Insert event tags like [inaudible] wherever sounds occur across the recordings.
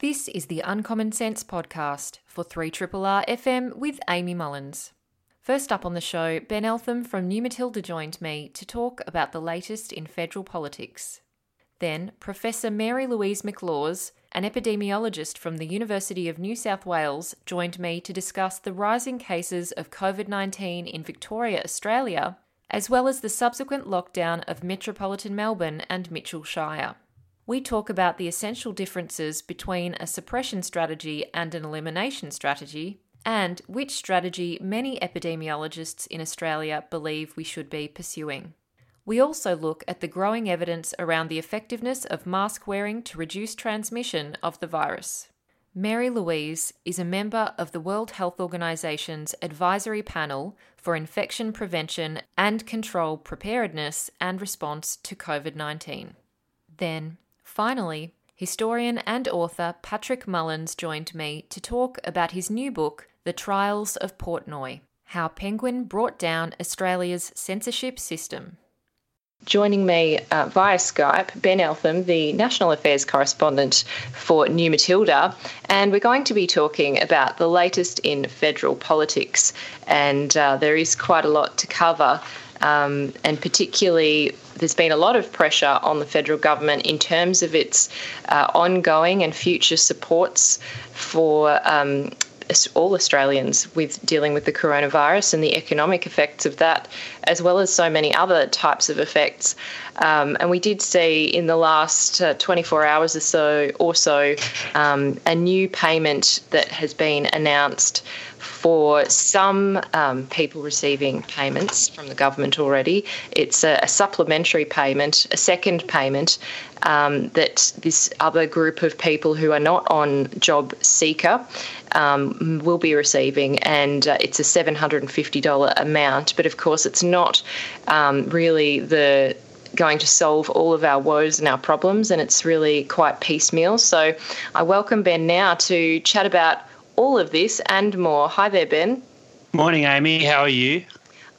This is the Uncommon Sense podcast for 3RRR FM with Amy Mullins. First up on the show, Ben Eltham from New Matilda joined me to talk about the latest in federal politics. Then, Professor Mary Louise McLaws, an epidemiologist from the University of New South Wales, joined me to discuss the rising cases of COVID 19 in Victoria, Australia, as well as the subsequent lockdown of metropolitan Melbourne and Mitchell Shire we talk about the essential differences between a suppression strategy and an elimination strategy, and which strategy many epidemiologists in Australia believe we should be pursuing. We also look at the growing evidence around the effectiveness of mask wearing to reduce transmission of the virus. Mary Louise is a member of the World Health Organization's advisory panel for infection prevention and control preparedness and response to COVID 19. Then, Finally, historian and author Patrick Mullins joined me to talk about his new book, The Trials of Portnoy How Penguin Brought Down Australia's Censorship System. Joining me uh, via Skype, Ben Eltham, the National Affairs correspondent for New Matilda, and we're going to be talking about the latest in federal politics. And uh, there is quite a lot to cover, um, and particularly there's been a lot of pressure on the federal government in terms of its uh, ongoing and future supports for um, all Australians with dealing with the coronavirus and the economic effects of that, as well as so many other types of effects. Um, and we did see in the last uh, 24 hours or so, or so, um, a new payment that has been announced for some um, people receiving payments from the government already. It's a, a supplementary payment, a second payment um, that this other group of people who are not on Job Seeker um, will be receiving, and uh, it's a $750 amount. But of course, it's not um, really the going to solve all of our woes and our problems, and it's really quite piecemeal. So I welcome Ben now to chat about all of this and more. Hi there, Ben. Morning, Amy. How are you?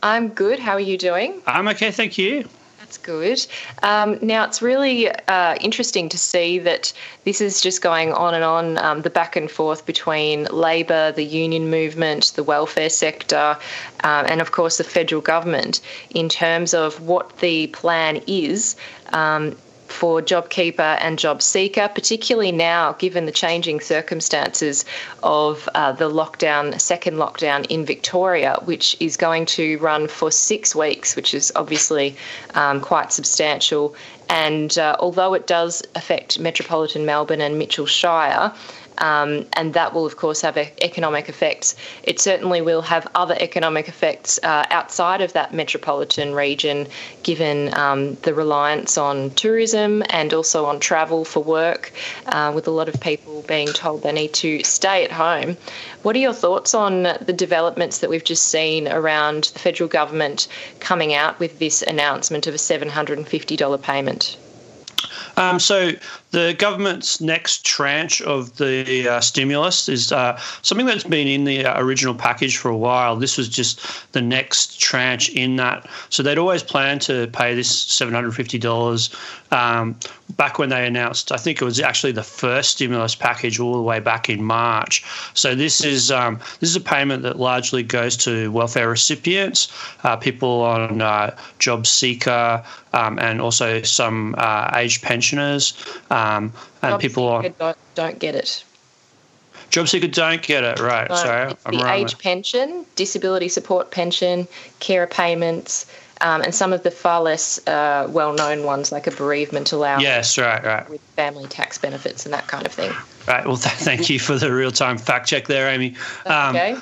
I'm good. How are you doing? I'm okay, thank you. That's good. Um, now, it's really uh, interesting to see that this is just going on and on um, the back and forth between Labor, the union movement, the welfare sector, uh, and of course the federal government in terms of what the plan is um, for JobKeeper and JobSeeker, particularly now given the changing circumstances of uh, the lockdown, second lockdown in Victoria, which is going to run for six weeks, which is obviously um, quite substantial. And uh, although it does affect metropolitan Melbourne and Mitchell Shire, um, and that will, of course, have economic effects. It certainly will have other economic effects uh, outside of that metropolitan region, given um, the reliance on tourism and also on travel for work, uh, with a lot of people being told they need to stay at home. What are your thoughts on the developments that we've just seen around the federal government coming out with this announcement of a $750 payment? Um, so the government's next tranche of the uh, stimulus is uh, something that's been in the uh, original package for a while. This was just the next tranche in that. So they'd always planned to pay this $750 um, back when they announced, I think it was actually the first stimulus package all the way back in March. So this is um, this is a payment that largely goes to welfare recipients, uh, people on uh, job seeker, um, and also some uh, age pensioners. Um, and Job people on don't, don't get it. Job seeker don't get it right. No, Sorry, I'm the age pension, disability support pension, carer payments, um, and some of the far less uh, well-known ones like a bereavement allowance. Yes, right, right. With family tax benefits and that kind of thing. Right. Well, th- thank you for the real-time fact check there, Amy. Um, okay.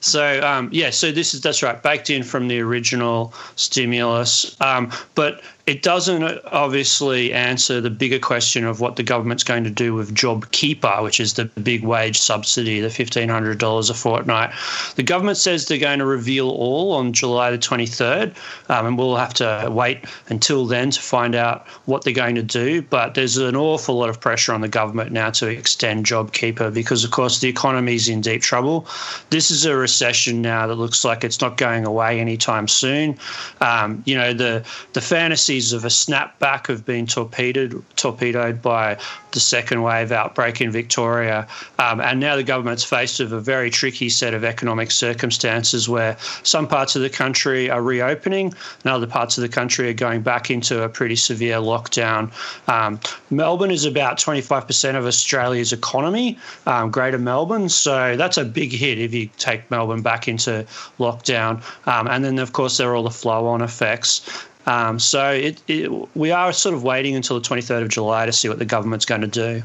So um, yeah, so this is that's right, baked in from the original stimulus, um, but it doesn't obviously answer the bigger question of what the government's going to do with JobKeeper, which is the big wage subsidy, the $1,500 a fortnight. The government says they're going to reveal all on July the 23rd, um, and we'll have to wait until then to find out what they're going to do. But there's an awful lot of pressure on the government now to extend JobKeeper because, of course, the economy is in deep trouble. This is a recession now that looks like it's not going away anytime soon. Um, you know, the, the fantasy of a snapback of being torpedoed torpedoed by the second wave outbreak in Victoria, um, and now the government's faced with a very tricky set of economic circumstances where some parts of the country are reopening, and other parts of the country are going back into a pretty severe lockdown. Um, Melbourne is about 25% of Australia's economy, um, Greater Melbourne, so that's a big hit if you take Melbourne back into lockdown. Um, and then, of course, there are all the flow-on effects. Um, so it, it, we are sort of waiting until the 23rd of July to see what the government's going to do.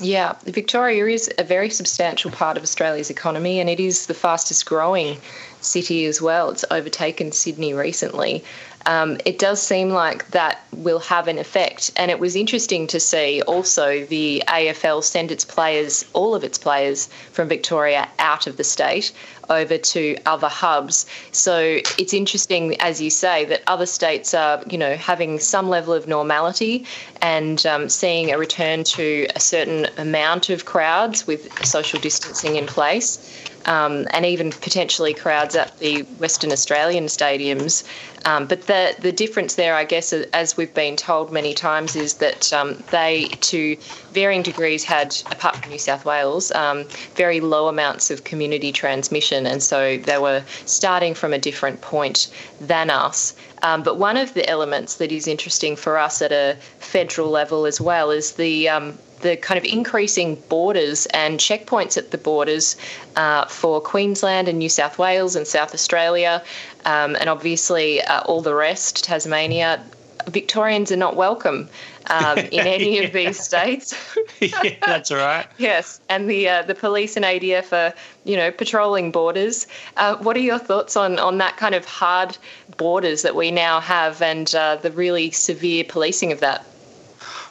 Yeah, Victoria is a very substantial part of Australia's economy and it is the fastest growing city as well. It's overtaken Sydney recently um, it does seem like that will have an effect. And it was interesting to see also the AFL send its players, all of its players from Victoria out of the state over to other hubs. So it's interesting, as you say, that other states are, you know, having some level of normality and um, seeing a return to a certain amount of crowds with social distancing in place um, and even potentially crowds at the Western Australian stadiums. Um, but the the difference there, I guess, as we've been told many times, is that um, they, to varying degrees, had apart from New South Wales, um, very low amounts of community transmission, and so they were starting from a different point than us. Um, but one of the elements that is interesting for us at a federal level as well is the um, the kind of increasing borders and checkpoints at the borders uh, for Queensland and New South Wales and South Australia, um, and obviously uh, all the rest, Tasmania. Victorians are not welcome um, [laughs] in any yeah. of these states. [laughs] yeah, that's right. yes, and the uh, the police and ADF are you know patrolling borders. Uh, what are your thoughts on on that kind of hard borders that we now have and uh, the really severe policing of that?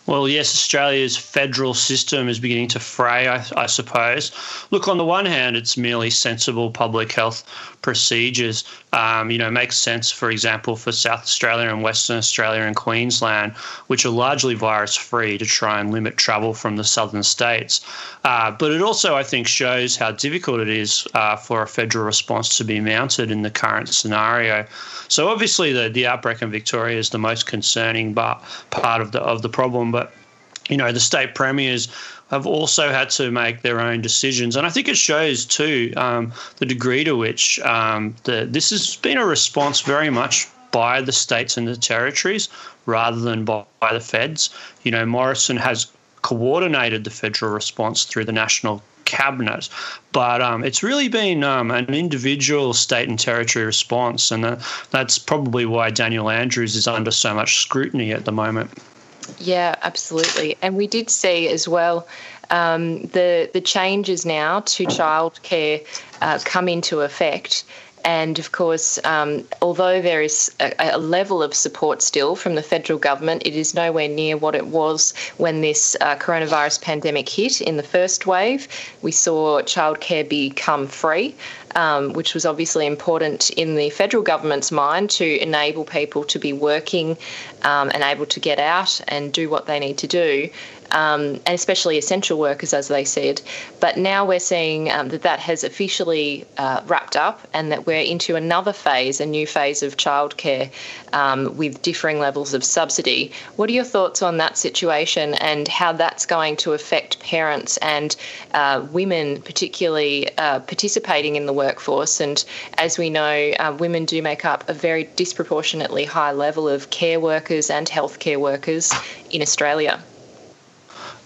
Well, yes, Australia's federal system is beginning to fray, I, I, suppose. Look, on the one hand, it's merely sensible public health procedures. Um, you know, makes sense, for example, for South Australia and Western Australia and Queensland, which are largely virus free, to try and limit travel from the southern states. Uh, but it also, I think, shows how difficult it is uh, for a federal response to be mounted in the current scenario. So obviously, the, the outbreak in Victoria is the most concerning part of the of the problem. But you know, the state premiers have also had to make their own decisions. And I think it shows too um, the degree to which um, the, this has been a response very much by the states and the territories rather than by, by the feds. You know, Morrison has coordinated the federal response through the national cabinet, but um, it's really been um, an individual state and territory response, and that, that's probably why Daniel Andrews is under so much scrutiny at the moment. Yeah, absolutely. And we did see as well um, the the changes now to childcare uh, come into effect. And of course, um, although there is a, a, level of support still from the federal government, it is nowhere near what it was when this uh, coronavirus pandemic hit in the first wave. We saw childcare become free um, which was obviously important in the federal government's mind to enable people to be working um, and able to get out and do what they need to do um, and especially essential workers, as they said. But now we're seeing um, that that has officially uh, wrapped up and that we're into another phase, a new phase of childcare um, with differing levels of subsidy. What are your thoughts on that situation and how that's going to affect parents and uh, women, particularly uh, participating in the workforce? And as we know, uh, women do make up a very disproportionately high level of care workers and healthcare workers in Australia.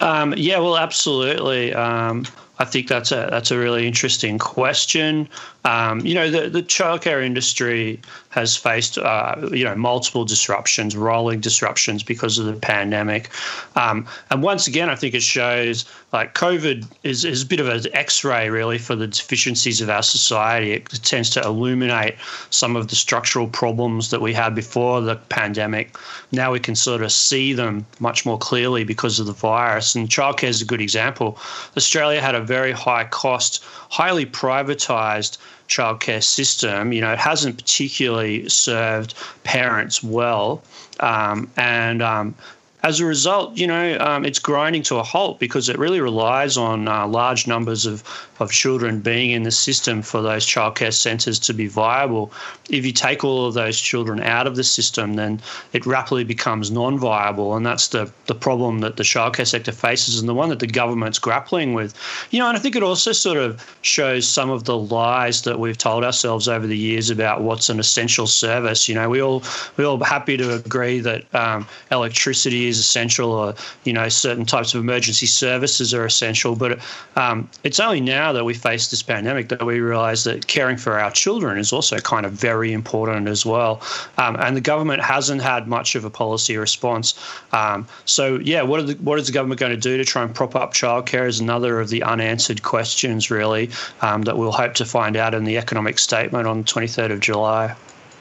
Um, yeah, well, absolutely. Um, I think that's a that's a really interesting question. Um, you know, the the childcare industry has faced uh, you know multiple disruptions, rolling disruptions because of the pandemic, um, and once again, I think it shows like COVID is is a bit of an X-ray really for the deficiencies of our society. It tends to illuminate some of the structural problems that we had before the pandemic. Now we can sort of see them much more clearly because of the virus, and childcare is a good example. Australia had a very high cost, highly privatized childcare system, you know, it hasn't particularly served parents well. Um, and um, as a result, you know, um, it's grinding to a halt because it really relies on uh, large numbers of, of children being in the system for those childcare centres to be viable. If you take all of those children out of the system, then it rapidly becomes non viable. And that's the, the problem that the childcare sector faces and the one that the government's grappling with. You know, and I think it also sort of shows some of the lies that we've told ourselves over the years about what's an essential service. You know, we all we're all happy to agree that um, electricity is essential, or you know, certain types of emergency services are essential. But um, it's only now that we face this pandemic that we realise that caring for our children is also kind of very important as well. Um, and the government hasn't had much of a policy response. Um, so yeah, what, the, what is the government going to do to try and prop up childcare? Is another of the unanswered questions really um, that we'll hope to find out in the economic statement on the 23rd of July.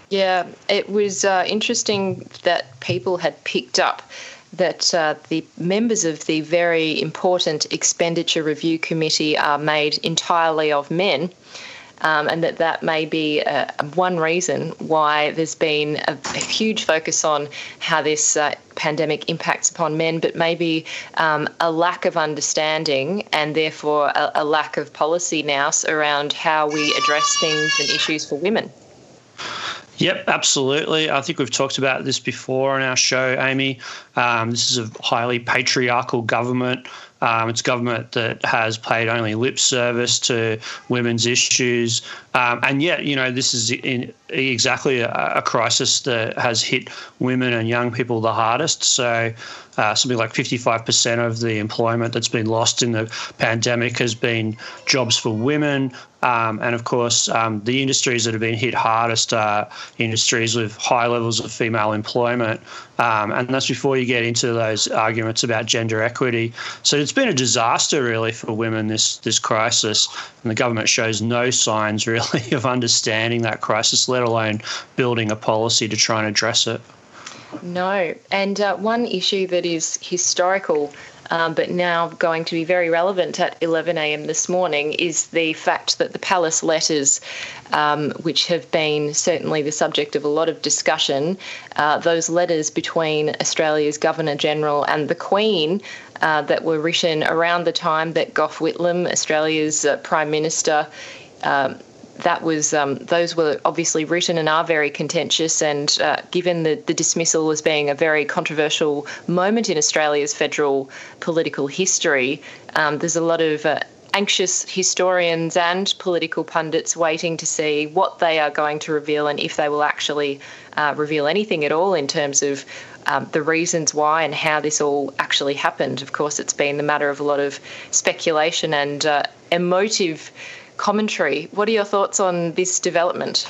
Yeah, it was uh, interesting that people had picked up that uh, the members of the very important Expenditure Review Committee are made entirely of men. Um, and that that may be uh, one reason why there's been a, a, huge focus on how this uh, pandemic impacts upon men, but maybe um, a lack of understanding and therefore a, a lack of policy now around how we address things and issues for women. Yep, absolutely. I think we've talked about this before on our show, Amy. Um, this is a highly patriarchal government. Um, it's a government that has paid only lip service to women's issues, um, and yet, you know, this is exactly a, a, crisis that has hit women and young people the hardest. So, uh, something like 55% of the employment that's been lost in the pandemic has been jobs for women. Um, and of course, um, the industries that have been hit hardest are industries with high levels of female employment. Um, and that's before you get into those arguments about gender equity. So it's been a disaster, really, for women, this, this crisis. And the government shows no signs, [laughs] really, of understanding that crisis, let alone building a policy to try and address it. No. And uh, one issue that is historical um, but now going to be very relevant at 11am this morning is the fact that the palace letters, um, which have been certainly the subject of a lot of discussion, uh, those letters between Australia's Governor General and the Queen. Uh, that were written around the time that Gough Whitlam, Australia's uh, Prime Minister, um, that was um, those were obviously written and are very contentious. And uh, given the, the dismissal as being a very controversial moment in Australia's federal political history, um, there's a lot of uh, anxious historians and political pundits waiting to see what they are going to reveal and if they will actually uh, reveal anything at all in terms of um, the reasons why and how this all actually happened. Of course, it's been the matter of a lot of speculation and uh, emotive commentary. What are your thoughts on this development?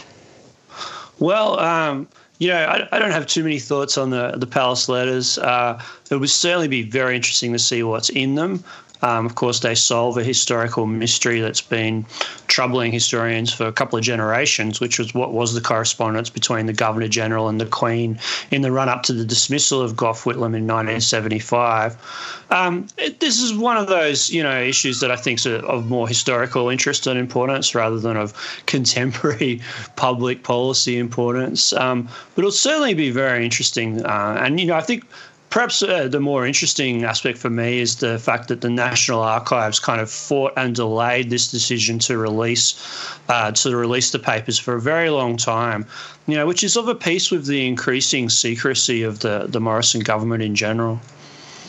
Well, um, you know, I, I, don't have too many thoughts on the the Palace letters. Uh, it would certainly be very interesting to see what's in them. Um, of course, they solve a historical mystery that's been troubling historians for a couple of generations, which was what was the correspondence between the Governor General and the Queen in the run up to the dismissal of Gough Whitlam in 1975. Um, it, this is one of those, you know, issues that I think is of more historical interest and importance rather than of [laughs] contemporary public policy importance. Um, but it'll certainly be very interesting. Uh, and, you know, I think Perhaps uh, the more interesting aspect for me is the fact that the National Archives kind of fought and delayed this decision to release uh, to release the papers for a very long time. You know, which is of a piece with the increasing secrecy of the the Morrison government in general.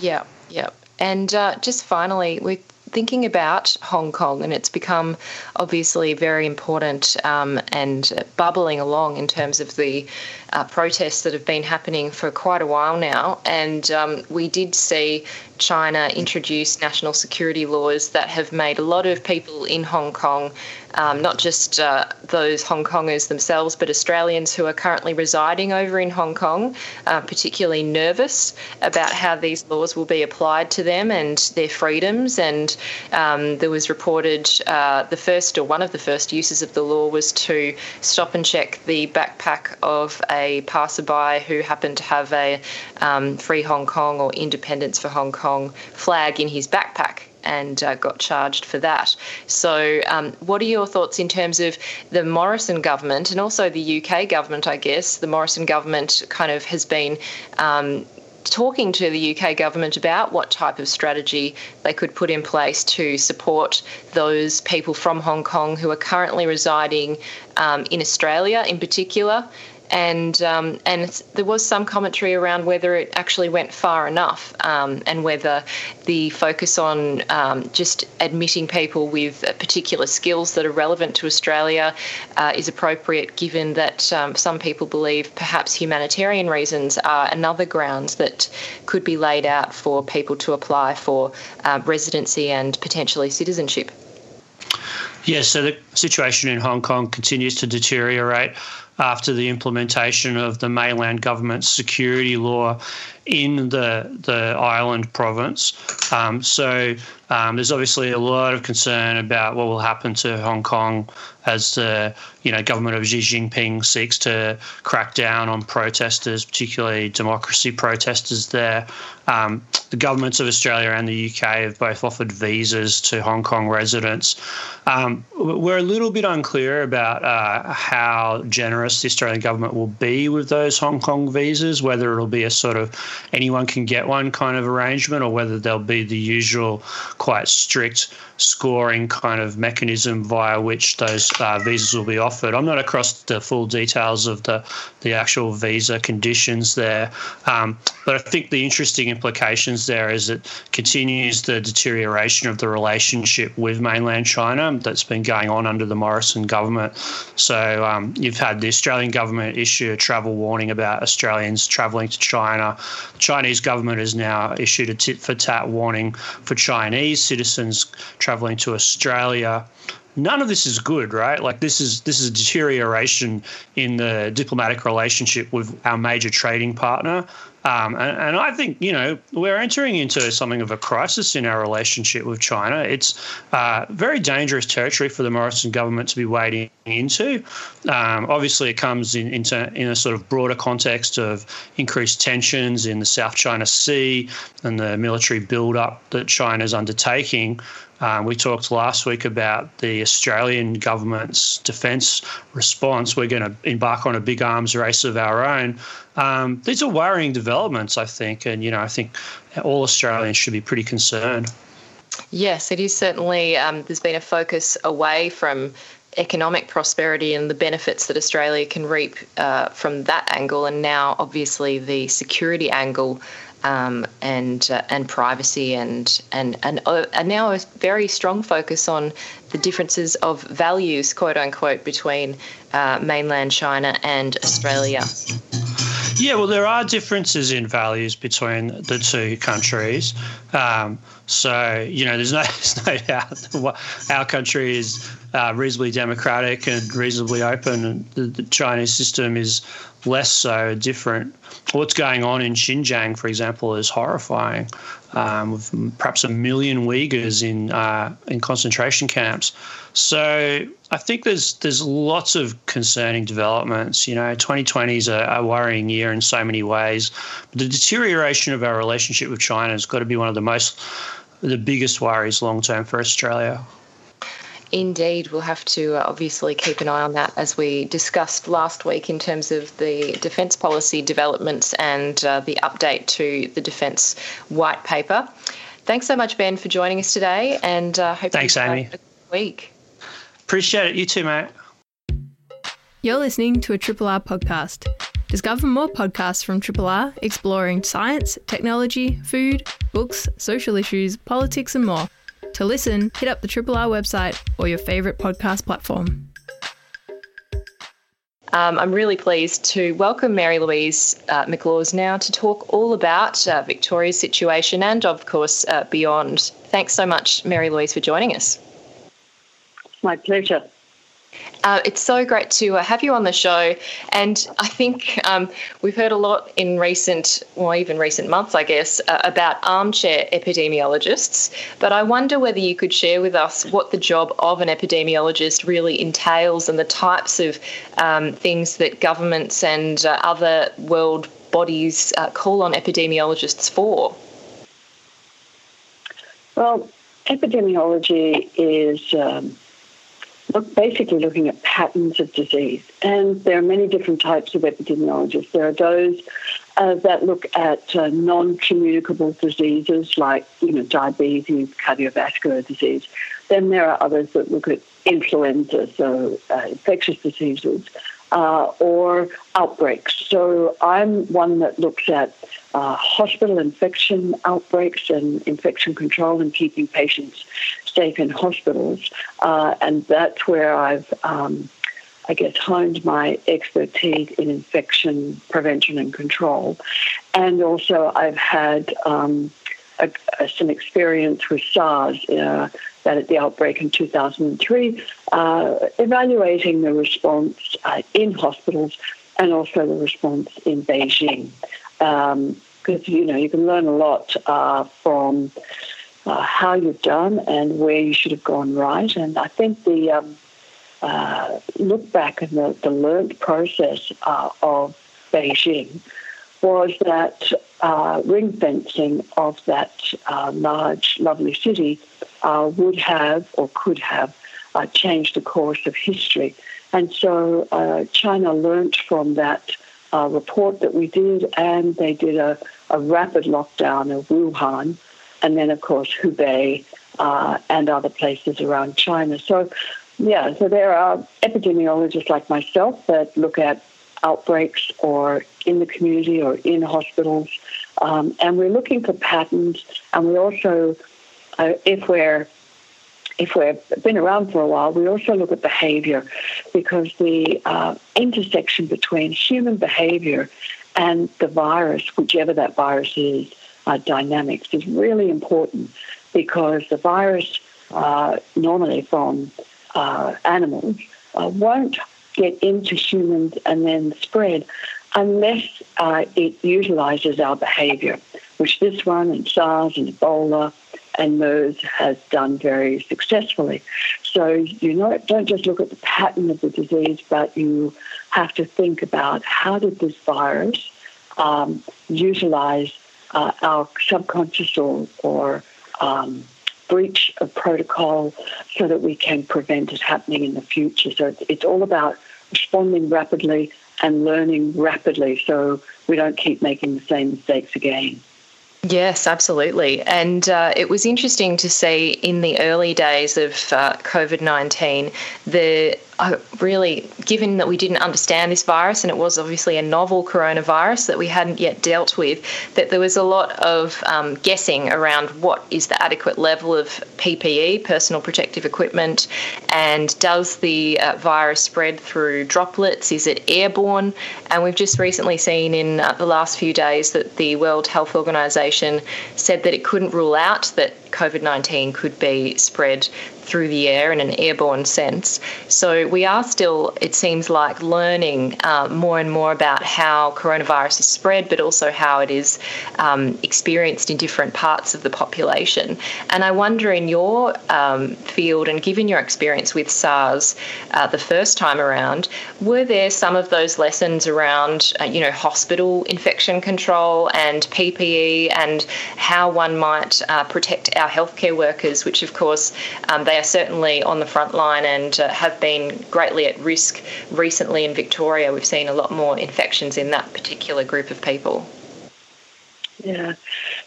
Yeah, yeah. And uh, just finally, we thinking about Hong Kong, and it's become obviously very important um, and bubbling along in terms of the uh, protests that have been happening for quite a while now. And um, we did see China introduce national security laws that have made a lot of people in Hong Kong, um, not just uh, those Hong Kongers themselves, but Australians who are currently residing over in Hong Kong, uh, particularly nervous about how these laws will be applied to them and their freedoms. And um, there was reported uh, the first or one of the first uses of the law was to stop and check the backpack of a passerby who happened to have a um, Free Hong Kong or Independence for Hong Kong flag in his backpack and uh, got charged for that. So, um, what are your thoughts in terms of the Morrison government and also the UK government? I guess the Morrison government kind of has been um, talking to the UK government about what type of strategy they could put in place to support those people from Hong Kong who are currently residing um, in Australia, in particular, and um, and there was some commentary around whether it actually went far enough, um, and whether the focus on um, just admitting people with particular skills that are relevant to Australia uh, is appropriate, given that um, some people believe perhaps humanitarian reasons are another grounds that could be laid out for people to apply for uh, residency and potentially citizenship. Yes, so the situation in Hong Kong continues to deteriorate after the implementation of the mainland government's security law in the the island province. Um, so um, there's obviously a lot of concern about what will happen to Hong Kong as the you know government of Xi Jinping seeks to crack down on protesters, particularly democracy protesters there. Um, the governments of Australia and the UK have both offered visas to Hong Kong residents. Um, we're a little bit unclear about uh, how generous the Australian government will be with those Hong Kong visas, whether it'll be a sort of anyone can get one kind of arrangement or whether there'll be the usual quite strict scoring kind of mechanism via which those uh, visas will be offered. I'm not across the full details of the, the actual visa conditions there, um, but I think the interesting implications there is it continues the deterioration of the relationship with mainland China that's been going on under the Morrison government. So um, you've had the Australian government issue a travel warning about Australians travelling to China. Chinese government has now issued a tit for tat warning for Chinese citizens traveling to Australia. None of this is good, right? Like this is this is a deterioration in the diplomatic relationship with our major trading partner. Um, and, and, I think, you know, we're entering into something of a crisis in our relationship with China. It's uh, very dangerous territory for the Morrison government to be wading into. Um, obviously, it comes in, into, in a sort of broader context of increased tensions in the South China Sea and the military build-up that China is undertaking. Um, we talked last week about the Australian government's defence response. We're going to embark on a big arms race of our own. Um, these are worrying developments, I think, and you know, I think all Australians should be pretty concerned. Yes, it is certainly. Um, there's been a focus away from economic prosperity and the benefits that Australia can reap uh, from that angle, and now obviously the security angle um, and uh, and privacy and and and, uh, and now a very strong focus on the differences of values, quote unquote, between uh, mainland China and Australia. Yeah, well, there are differences in values between the two countries. Um, so you know, there's no, [laughs] there's no doubt our country is uh, reasonably democratic and reasonably open, and the, the Chinese system is less so different. What's going on in Xinjiang, for example, is horrifying. Um, with perhaps a million Uyghurs in uh, in concentration camps. So I think there's there's lots of concerning developments. You know, 2020 is a, a worrying year in so many ways. But the deterioration of our relationship with China has got to be one of the most the biggest worries long term for Australia. Indeed, we'll have to uh, obviously keep an eye on that as we discussed last week in terms of the defence policy developments and uh, the update to the defence white paper. Thanks so much, Ben, for joining us today, and uh, hope thanks, Amy. A week. Appreciate it. You too, mate. You're listening to a Triple R podcast. Discover more podcasts from Triple R exploring science, technology, food, books, social issues, politics, and more. To listen, hit up the Triple R website or your favourite podcast platform. Um, I'm really pleased to welcome Mary Louise uh, McLaws now to talk all about uh, Victoria's situation and, of course, uh, beyond. Thanks so much, Mary Louise, for joining us. My pleasure. Uh, it's so great to uh, have you on the show. And I think um, we've heard a lot in recent, or even recent months, I guess, uh, about armchair epidemiologists. But I wonder whether you could share with us what the job of an epidemiologist really entails and the types of um, things that governments and uh, other world bodies uh, call on epidemiologists for. Well, epidemiology is. Um look, basically looking at patterns of disease. And there are many different types of epidemiologists. There are those uh, that look at uh, non-communicable diseases like you know diabetes, cardiovascular disease. Then there are others that look at influenza, so uh, infectious diseases, uh, or outbreaks. So I'm one that looks at uh, hospital infection outbreaks and infection control and keeping patients in hospitals, uh, and that's where I've um, I guess, honed my expertise in infection prevention and control. And also, I've had um, a, a, some experience with SARS, uh, that at the outbreak in 2003, uh, evaluating the response uh, in hospitals and also the response in Beijing. Because, um, you know, you can learn a lot uh, from uh, how you've done and where you should have gone right. And I think the um, uh, look back and the, the learned process uh, of Beijing was that uh, ring fencing of that uh, large, lovely city uh, would have or could have changed the course of history. And so China learnt from that report that we did, and they did a, a rapid lockdown of Wuhan, and then, of course, Hubei and other places around China. So yeah, so there are epidemiologists like myself that look at outbreaks or in the community or in hospitals, um, and we're looking for patterns. And we also, uh, if we're if we've been around for a while, we also look at behavior because the uh, intersection between human behavior and the virus, whichever that virus is, uh, dynamics is really important because the virus uh, normally from uh, animals uh, won't get into humans and then spread unless uh, it utilizes our behavior, which this one and SARS and Ebola and MERS has done very successfully. So you know, don't just look at the pattern of the disease, but you have to think about how did this virus um, utilize uh, our subconscious or, or um, breach of protocol so that we can prevent it happening in the future. So it's all about responding rapidly and learning rapidly so we don't keep making the same mistakes again. Yes, absolutely. And uh, it was interesting to see in the early days of uh, COVID 19 the uh, really, given that we didn't understand this virus and it was obviously a novel coronavirus that we hadn't yet dealt with, that there was a lot of um, guessing around what is the adequate level of PPE, personal protective equipment, and does the uh, virus spread through droplets? Is it airborne? And we've just recently seen in uh, the last few days that the World Health Organization said that it couldn't rule out that COVID 19 could be spread through the air in an airborne sense. So we are still, it seems like, learning uh, more and more about how coronavirus is spread, but also how it is um, experienced in different parts of the population. And I wonder, in your um, field and given your experience with SARS uh, the first time around, were there some of those lessons around, uh, you know, hospital infection control and PPE and how one might uh, protect our healthcare workers, which of course um, they are certainly on the front line and uh, have been greatly at risk recently in Victoria. We've seen a lot more infections in that particular group of people. Yeah.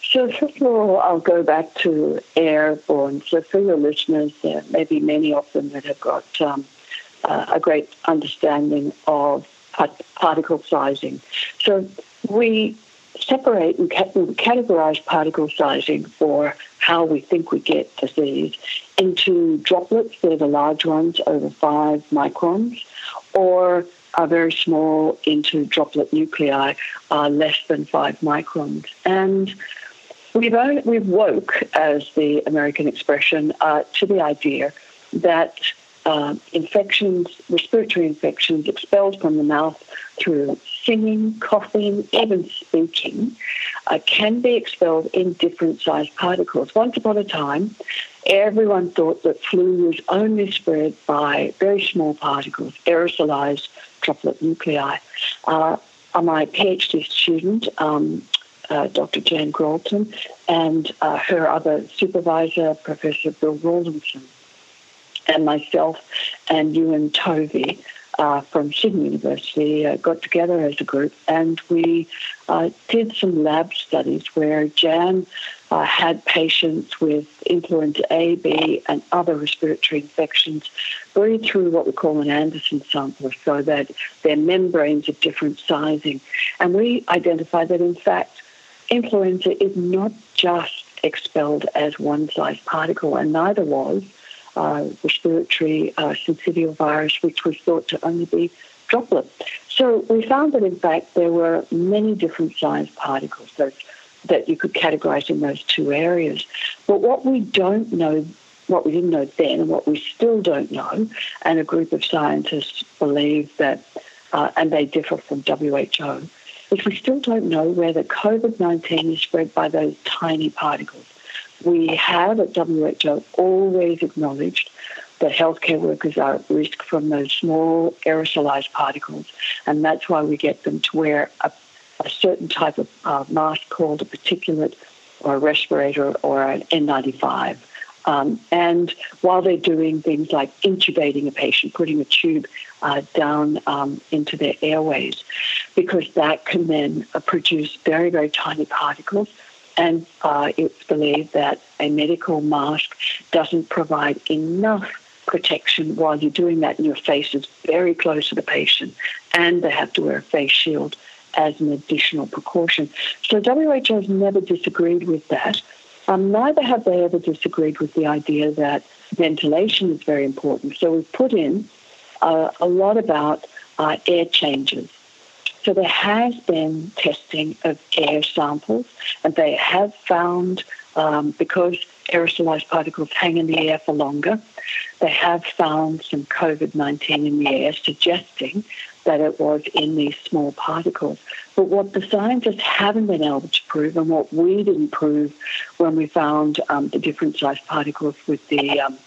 So, first of all, I'll go back to airborne. So, for your listeners, there may be many of them that have got um, uh, a great understanding of particle sizing. So, we separate and categorize particle sizing for how we think we get disease into droplets, they're the large ones over five microns, or are very small into droplet nuclei, are less than five microns. And we've, only, we've woke, as the American expression, uh, to the idea that uh, infections, respiratory infections expelled from the mouth through singing, coughing, even speaking, uh, can be expelled in different sized particles. Once upon a time, everyone thought that flu was only spread by very small particles, aerosolized droplet nuclei. Uh, my PhD student, um, uh, Dr. Jane Gralton, and uh, her other supervisor, Professor Bill Rawlinson, and myself and Euan Tovey, uh, from Sydney University uh, got together as a group and we uh, did some lab studies where Jan uh, had patients with influenza A, B, and other respiratory infections breathe through what we call an Andersen sampler so that their membranes are different sizing. And we identified that, in fact, influenza is not just expelled as one size particle, and neither was uh, respiratory uh, syncytial virus, which was thought to only be droplet. So we found that, in fact, there were many different size particles that, that you could categorize in those two areas. But what we don't know, what we didn't know then, and what we still don't know, and a group of scientists believe that, uh, and they differ from WHO, is we still don't know whether COVID 19 is spread by those tiny particles we have at WHO always acknowledged that healthcare workers are at risk from those small aerosolized particles, and that's why we get them to wear a, a certain type of uh, mask called a particulate or a respirator or an N95. Um, and while they're doing things like intubating a patient, putting a tube uh, down um, into their airways, because that can then uh, produce very, very tiny particles and uh, it's believed that a medical mask doesn't provide enough protection while you're doing that, and your face is very close to the patient, and they have to wear a face shield as an additional precaution. So WHO has never disagreed with that. Um, neither have they ever disagreed with the idea that ventilation is very important. So we've put in uh, a lot about uh, air changes so there has been testing of air samples, and they have found, um, because aerosolized particles hang in the air for longer, they have found some COVID 19 in the air, suggesting that it was in these small particles. But what the scientists haven't been able to prove, and what we didn't prove when we found um, the different sized particles with the um,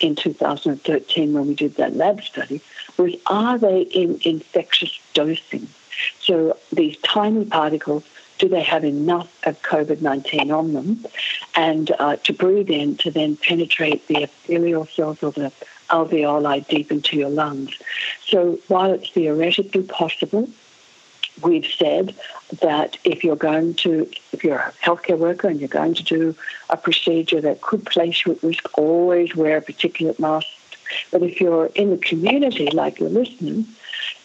in 2013 when we did that lab study, was are they in infectious dosing? So these tiny particles, do they have enough of COVID 19 on them? And uh, to breathe in to then penetrate the epithelial cells or the alveoli deep into your lungs. So while it's theoretically possible, we've said that if you're going to, if you're a healthcare worker and you're going to do a procedure that could place you at risk, always wear a particulate mask. But if you're in the community, like you're listening,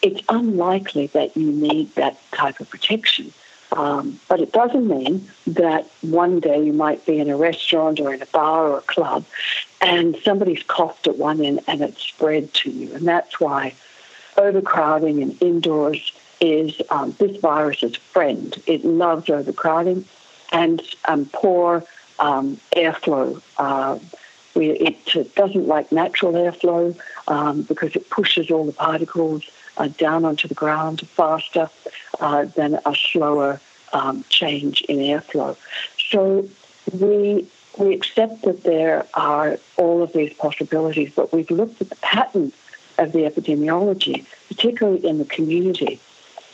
it's unlikely that you need that type of protection. Um, but it doesn't mean that one day you might be in a restaurant or in a bar or a club and somebody's coughed at one end and it's spread to you. And that's why overcrowding and indoors is um, this virus's friend. It loves overcrowding and um, poor um, airflow. Uh, it doesn't like natural airflow um, because it pushes all the particles uh, down onto the ground faster uh, than a slower um, change in airflow. So we we accept that there are all of these possibilities, but we've looked at the pattern of the epidemiology, particularly in the community,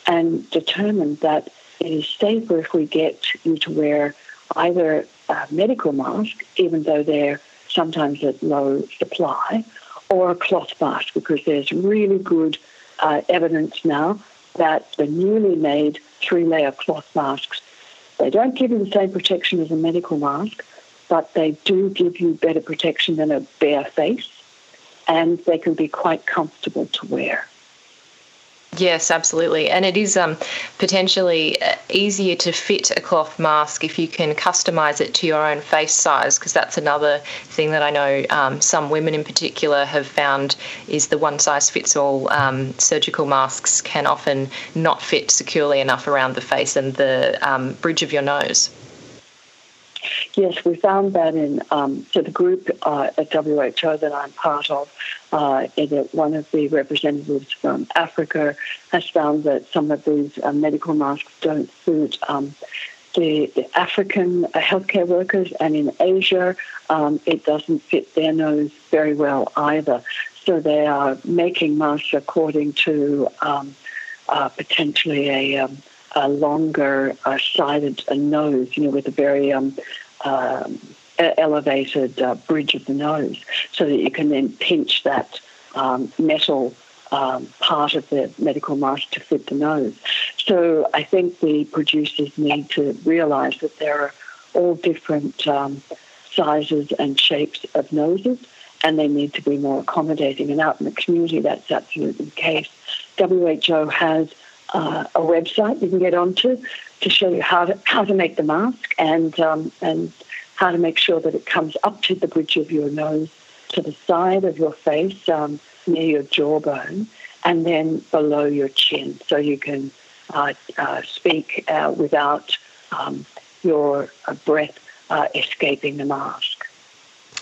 and determined that it is safer if we get you to wear either a medical mask, even though they're sometimes at low supply, or a cloth mask because there's really good uh, evidence now that the newly made three-layer cloth masks, they don't give you the same protection as a medical mask, but they do give you better protection than a bare face, and they can be quite comfortable to wear. Yes, absolutely. And it is um, potentially uh, easier to fit a cloth mask if you can customize it to your own face size, because that's another thing that I know um, some women in particular have found is the one size fits all um, surgical masks can often not fit securely enough around the face and the um, bridge of your nose. Yes, we found that in um, so the group uh, at WHO that I'm part of, uh, one of the representatives from Africa has found that some of these uh, medical masks don't suit um, the, the, African uh, healthcare workers, and in Asia, um, it doesn't fit their nose very well either. So they are making masks according to um, uh, potentially a um, a longer uh, sided nose, you know, with a very um, um, elevated uh, bridge of the nose, so that you can then pinch that um, metal um, part of the medical mask to fit the nose. So I think the producers need to realise that there are all different um, sizes and shapes of noses, and they need to be more accommodating. And out in the community, that's absolutely the case. WHO has uh, a website you can get onto to show you how to how to make the mask and um, and how to make sure that it comes up to the bridge of your nose, to the side of your face, um, near your jawbone, and then below your chin, so you can uh, uh, speak uh, without um, your uh, breath uh, escaping the mask.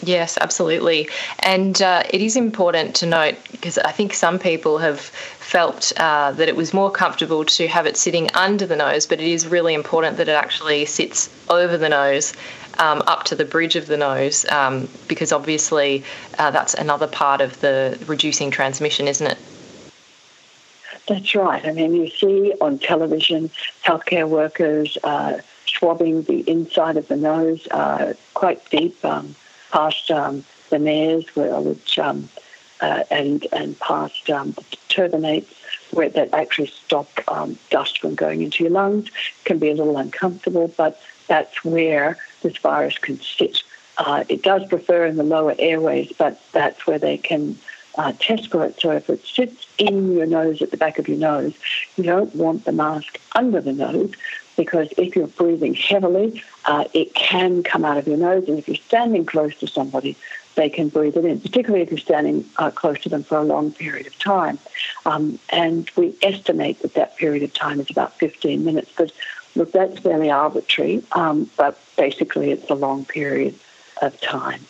Yes, absolutely. And uh, it is important to note because I think some people have felt uh, that it was more comfortable to have it sitting under the nose, but it is really important that it actually sits over the nose. Um, up to the bridge of the nose, um, because obviously uh, that's another part of the reducing transmission, isn't it? That's right. I mean, you see on television healthcare workers uh, swabbing the inside of the nose uh, quite deep. Um, past um, the nares, which um, uh, and and past um, the turbinates, where that actually stop um, dust from going into your lungs, can be a little uncomfortable, but that's where this virus can sit. Uh, it does prefer in the lower airways, but that's where they can uh, test for it. So if it sits in your nose, at the back of your nose, you don't want the mask under the nose because if you're breathing heavily, uh, it can come out of your nose. And if you're standing close to somebody, they can breathe it in, particularly if you're standing uh, close to them for a long period of time. Um, and we estimate that that period of time is about 15 minutes. But look, that's fairly arbitrary, um, but basically it's a long period of time.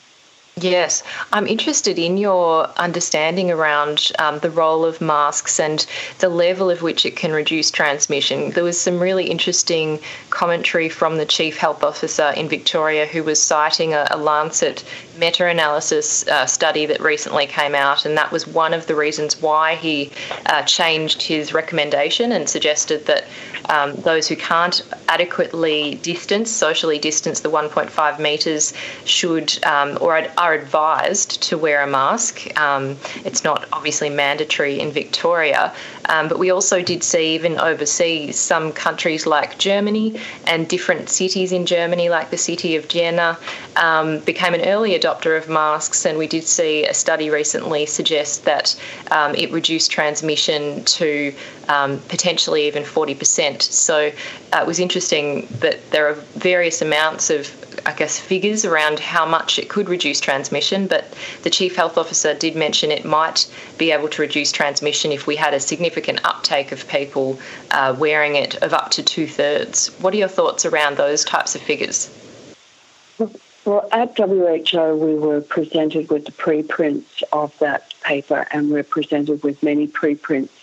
Yes, I'm interested in your understanding around um, the role of masks and the level of which it can reduce transmission. There was some really interesting commentary from the Chief Health Officer in Victoria who was citing a, a Lancet meta analysis uh, study that recently came out, and that was one of the reasons why he uh, changed his recommendation and suggested that um, those who can't adequately distance, socially distance the 1.5 metres, should um, or are advised to wear a mask. Um, it's not obviously mandatory in Victoria, um, but we also did see even overseas some countries like Germany and different cities in Germany, like the city of Jena, um, became an early adopter of masks, and we did see a study recently suggest that um, it reduced transmission to um, potentially even 40%. So uh, it was interesting that there are various amounts of I guess, figures around how much it could reduce transmission, but the Chief Health Officer did mention it might be able to reduce transmission if we had a significant uptake of people uh, wearing it of up to two thirds. What are your thoughts around those types of figures? Well, at WHO, we were presented with the preprints of that paper, and we're presented with many preprints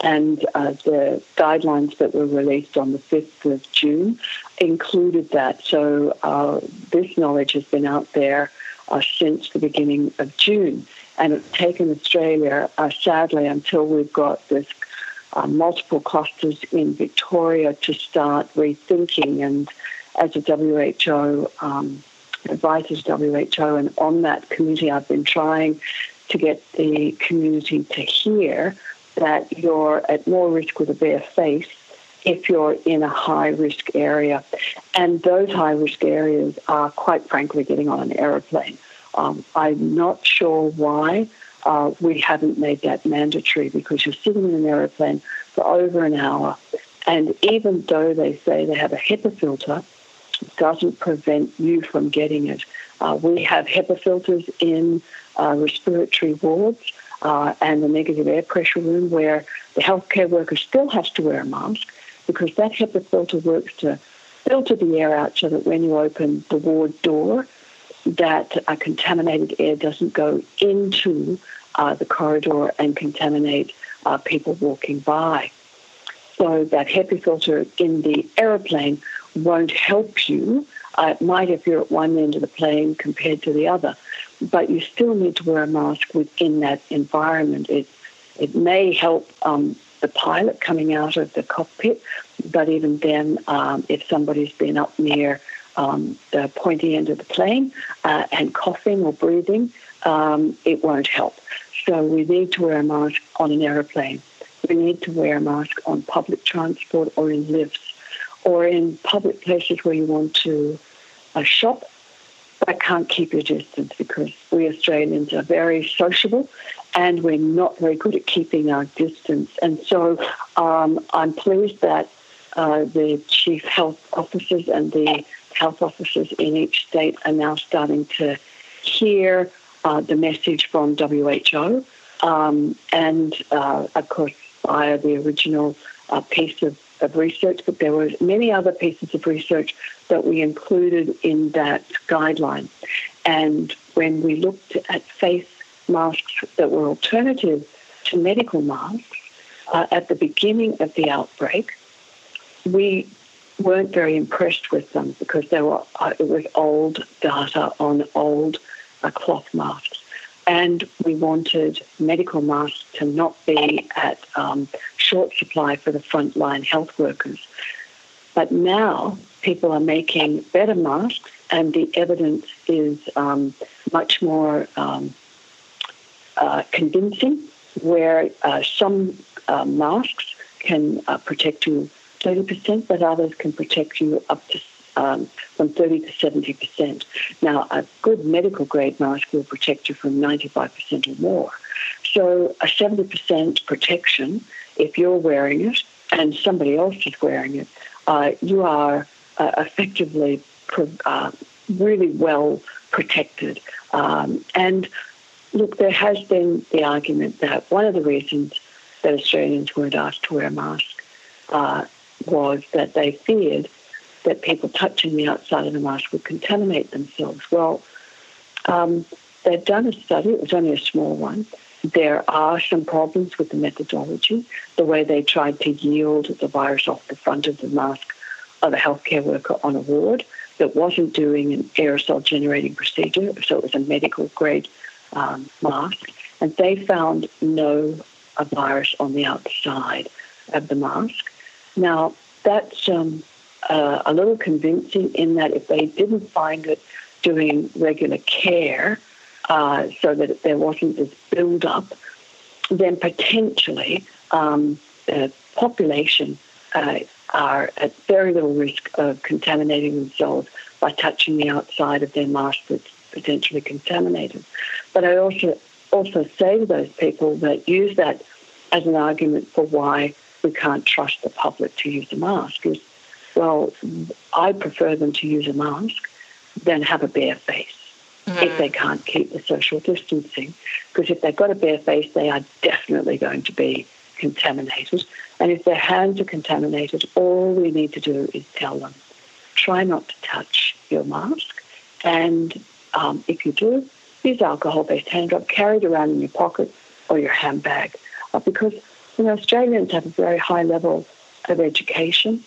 and uh, the guidelines that were released on the 5th of June included that. So uh, this knowledge has been out there uh, since the beginning of June, and it's taken Australia, uh, sadly, until we've got this uh, multiple clusters in Victoria to start rethinking. And as a WHO um, advises WHO, and on that committee, I've been trying to get the community to hear that you're at more risk with a bare face if you're in a high risk area. And those high risk areas are, quite frankly, getting on an aeroplane. Um, I'm not sure why uh, we haven't made that mandatory because you're sitting in an aeroplane for over an hour. And even though they say they have a HEPA filter, it doesn't prevent you from getting it. Uh, we have HEPA filters in uh, respiratory wards uh, and the negative air pressure room where the healthcare worker still has to wear a mask because that HEPA filter works to filter the air out so that when you open the ward door, that a contaminated air doesn't go into uh, the corridor and contaminate uh, people walking by. So that HEPA filter in the aeroplane won't help you. Uh, it might if you're at one end of the plane compared to the other, but you still need to wear a mask within that environment. It it may help um, the pilot coming out of the cockpit, but even then, um, if somebody's been up near um, the pointy end of the plane uh, and coughing or breathing, um, it won't help. So we need to wear a mask on an aeroplane. We need to wear a mask on public transport or in lifts or in public places where you want to uh, shop but can't keep your distance because we Australians are very sociable and we're not very good at keeping our distance. And so um, I'm pleased that uh, the chief health officers and the health officers in each state are now starting to hear uh, the message from WHO. Um, and uh, of course, via the original uh, piece of, of research, but there were many other pieces of research that we included in that guideline. And when we looked at face masks that were alternative to medical masks uh, at the beginning of the outbreak, we weren't very impressed with them because they were uh, it was old data on old uh, cloth masks. And we wanted medical masks to not be at um, short supply for the frontline health workers. But now people are making better masks, and the evidence is um, much more um, uh, convincing, where uh, some uh, masks can uh, protect you 30%, but others can protect you up to um, from 30 to 70%. Now, a good medical grade mask will protect you from 95% or more. So, a 70% protection, if you're wearing it and somebody else is wearing it, uh, you are uh, effectively uh, really well protected. Um, and look, there has been the argument that one of the reasons that Australians weren't asked to wear a mask uh, was that they feared that people touching the outside of the mask would contaminate themselves. Well, um, they've done a study, it was only a small one. There are some problems with the methodology, the way they tried to yield the virus off the front of the mask of a healthcare worker on a ward that wasn't doing an aerosol generating procedure, so it was a medical grade um, mask. And they found no a virus on the outside of the mask. Now, that's um, uh, a little convincing in that if they didn't find it doing regular care uh, so that there wasn't this build-up, then potentially um, the population uh, are at very little risk of contaminating themselves by touching the outside of their mask that's potentially contaminated. But I also also say to those people that use that as an argument for why we can't trust the public to use a mask is well, I prefer them to use a mask than have a bare face mm. if they can't keep the social distancing. Because if they've got a bare face, they are definitely going to be contaminated. And if their hands are contaminated, all we need to do is tell them try not to touch your mask. And um, if you do, use alcohol based hand rub, carried around in your pocket or your handbag. Because you know, Australians have a very high level of education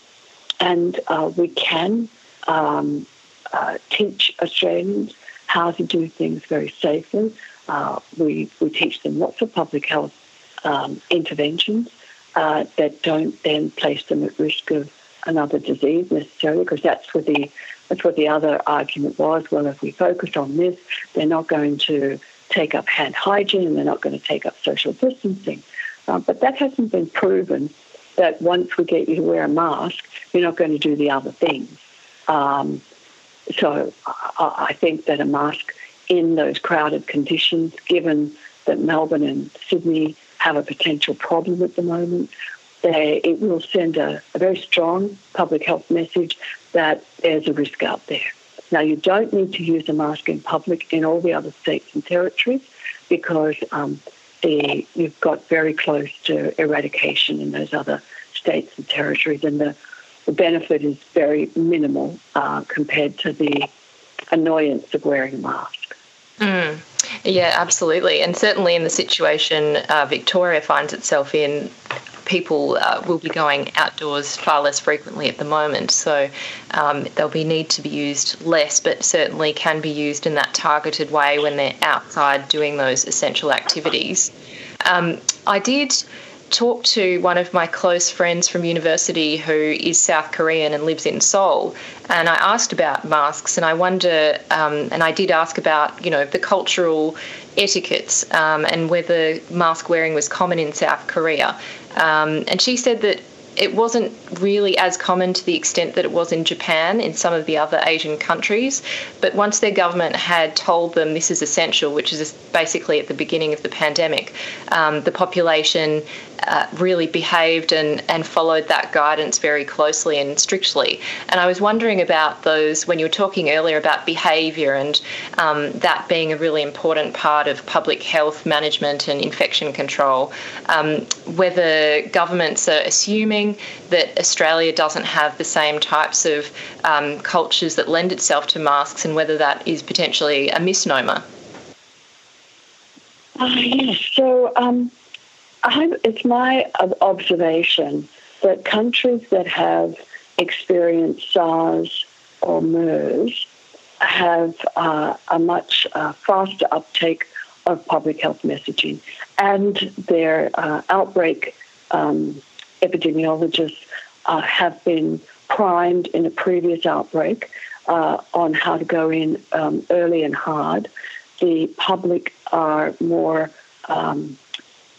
and uh, we can um, uh, teach Australians how to do things very safely. Uh, we, we teach them lots of public health um, interventions uh, that don't then place them at risk of another disease necessarily, because that's what the that's what the other argument was. Well, if we focus on this, they're not going to take up hand hygiene and they're not going to take up social distancing. Uh, but that hasn't been proven that once we get you to wear a mask, you're not going to do the other things. Um, so I, I think that a mask in those crowded conditions, given that Melbourne and Sydney have a potential problem at the moment, they, it will send a, a very strong public health message that there's a risk out there. Now, you don't need to use a mask in public in all the other states and territories because um, the, you've got very close to eradication in those other states and territories, and the, the benefit is very minimal uh, compared to the annoyance of wearing a mask. Mm. Yeah, absolutely. And certainly in the situation uh, Victoria finds itself in, people uh, will be going outdoors far less frequently at the moment. So um, they'll be need to be used less, but certainly can be used in that targeted way when they're outside doing those essential activities. Um, I did talked to one of my close friends from university who is South Korean and lives in Seoul, and I asked about masks, and I wonder, um, and I did ask about, you know, the cultural etiquettes um, and whether mask wearing was common in South Korea. Um, and she said that it wasn't really as common to the extent that it was in Japan, in some of the other Asian countries. But once their government had told them this is essential, which is basically at the beginning of the pandemic, um, the population uh, really behaved and, and followed that guidance very closely and strictly. And I was wondering about those when you were talking earlier about behaviour and um, that being a really important part of public health management and infection control, um, whether governments are assuming that Australia doesn't have the same types of um, cultures that lend itself to masks and whether that is potentially a misnomer. Uh, yes, so um, I, it's my observation that countries that have experienced SARS or MERS have uh, a much uh, faster uptake of public health messaging, and their uh, outbreak um, epidemiologists uh, have been primed in a previous outbreak uh, on how to go in um, early and hard. The public are more um,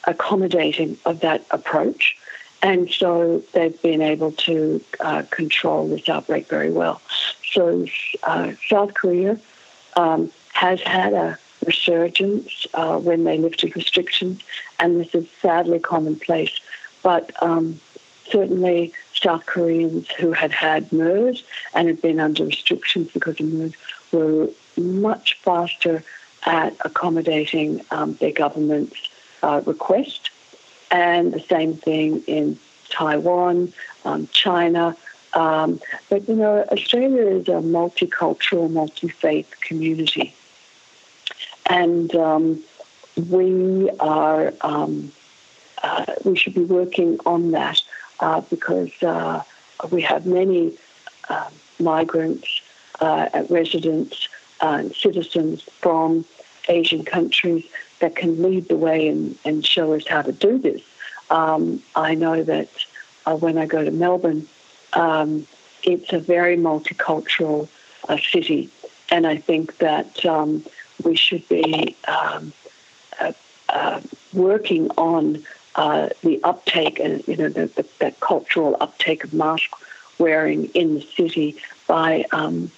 accommodating of that approach. And so they've been able to uh, control this outbreak very well. So uh, South Korea um, has had a resurgence uh, when they lifted restrictions, and this is sadly commonplace. But um, certainly South Koreans who had had MERS and had been under restrictions because of MERS were much faster at accommodating um, their government's uh, request. And the same thing in Taiwan, um, China. Um, but, you know, Australia is a multicultural, multi faith community. And um, we are, um, uh, we should be working on that uh, because uh, we have many um, migrants, uh, residents, uh, citizens from Asian countries that can lead the way and, and show us how to do this. Um, I know that uh, when I go to Melbourne, um, it's a very multicultural uh, city, and I think that um, we should be um, uh, uh, working on uh, the uptake and you know the, the, cultural uptake of mask wearing in the city by um,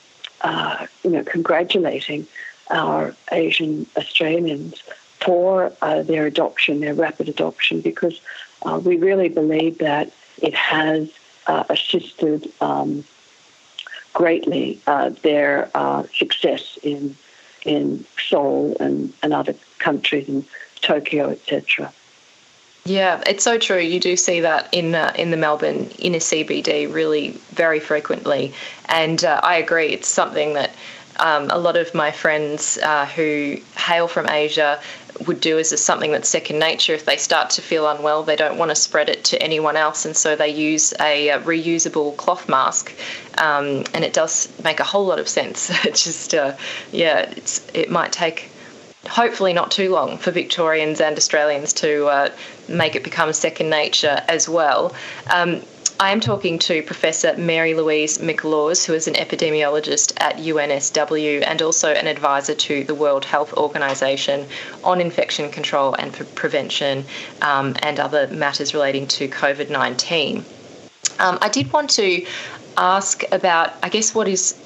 uh, you know congratulating our Asian Australians for uh, their adoption, their rapid adoption, because uh, we really believe that it has uh, assisted um, greatly uh, their uh, success in in Seoul and, and other countries in Tokyo, etc. Yeah, it's so true. You do see that in uh, in the Melbourne inner CBD really very frequently, and uh, I agree. It's something that um, a lot of my friends uh, who hail from Asia would do as something that's second nature. If they start to feel unwell, they don't want to spread it to anyone else, and so they use a, a reusable cloth mask, um, and it does make a whole lot of sense. [laughs] just uh, yeah, it's it might take. Hopefully, not too long for Victorians and Australians to uh, make it become second nature as well. Um, I am talking to Professor Mary Louise McLaws, who is an epidemiologist at UNSW and also an advisor to the World Health Organization on infection control and prevention um, and other matters relating to COVID 19. Um, I did want to ask about, I guess, what is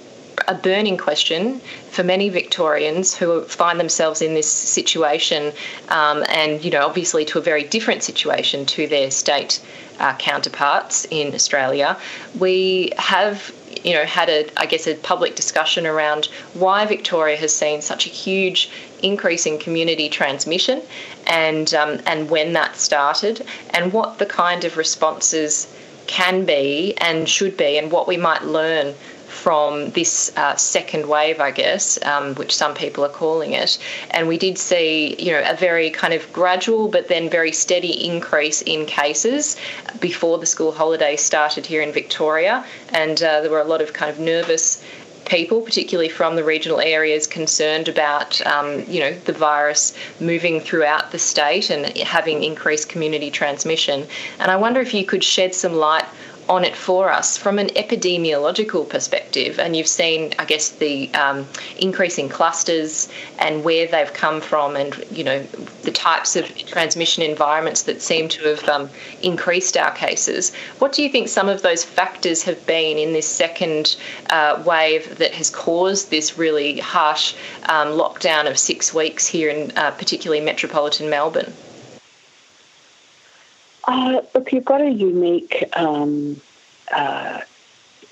a burning question for many Victorians who find themselves in this situation, um, and you know, obviously to a very different situation to their state uh, counterparts in Australia, we have you know had a I guess a public discussion around why Victoria has seen such a huge increase in community transmission and um, and when that started and what the kind of responses can be and should be and what we might learn from this uh, second wave, I guess, um, which some people are calling it. And we did see, you know, a very kind of gradual but then very steady increase in cases before the school holidays started here in Victoria. And uh, there were a lot of kind of nervous people, particularly from the regional areas, concerned about um, you know the virus moving throughout the state and having increased community transmission. And I wonder if you could shed some light on it for us from an epidemiological perspective. And you've seen, I guess, the um, increasing clusters and where they've come from, and you know the types of transmission environments that seem to have um, increased our cases. What do you think some of those factors have been in this second uh, wave that has caused this really harsh um, lockdown of six weeks here in uh, particularly metropolitan Melbourne? Uh, look, you've got a unique um, uh,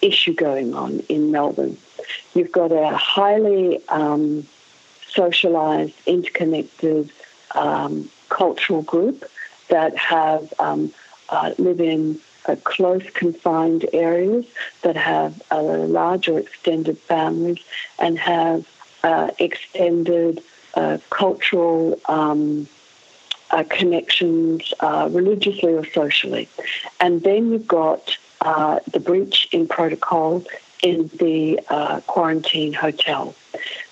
issue going on in Melbourne. You've got a highly um, socialised, interconnected um, cultural group that have um, uh, live in uh, close confined areas that have uh, larger extended families and have uh, extended cultural um, uh, connections uh, religiously or socially. And then you've got uh, the breach in protocol in the uh, quarantine hotel.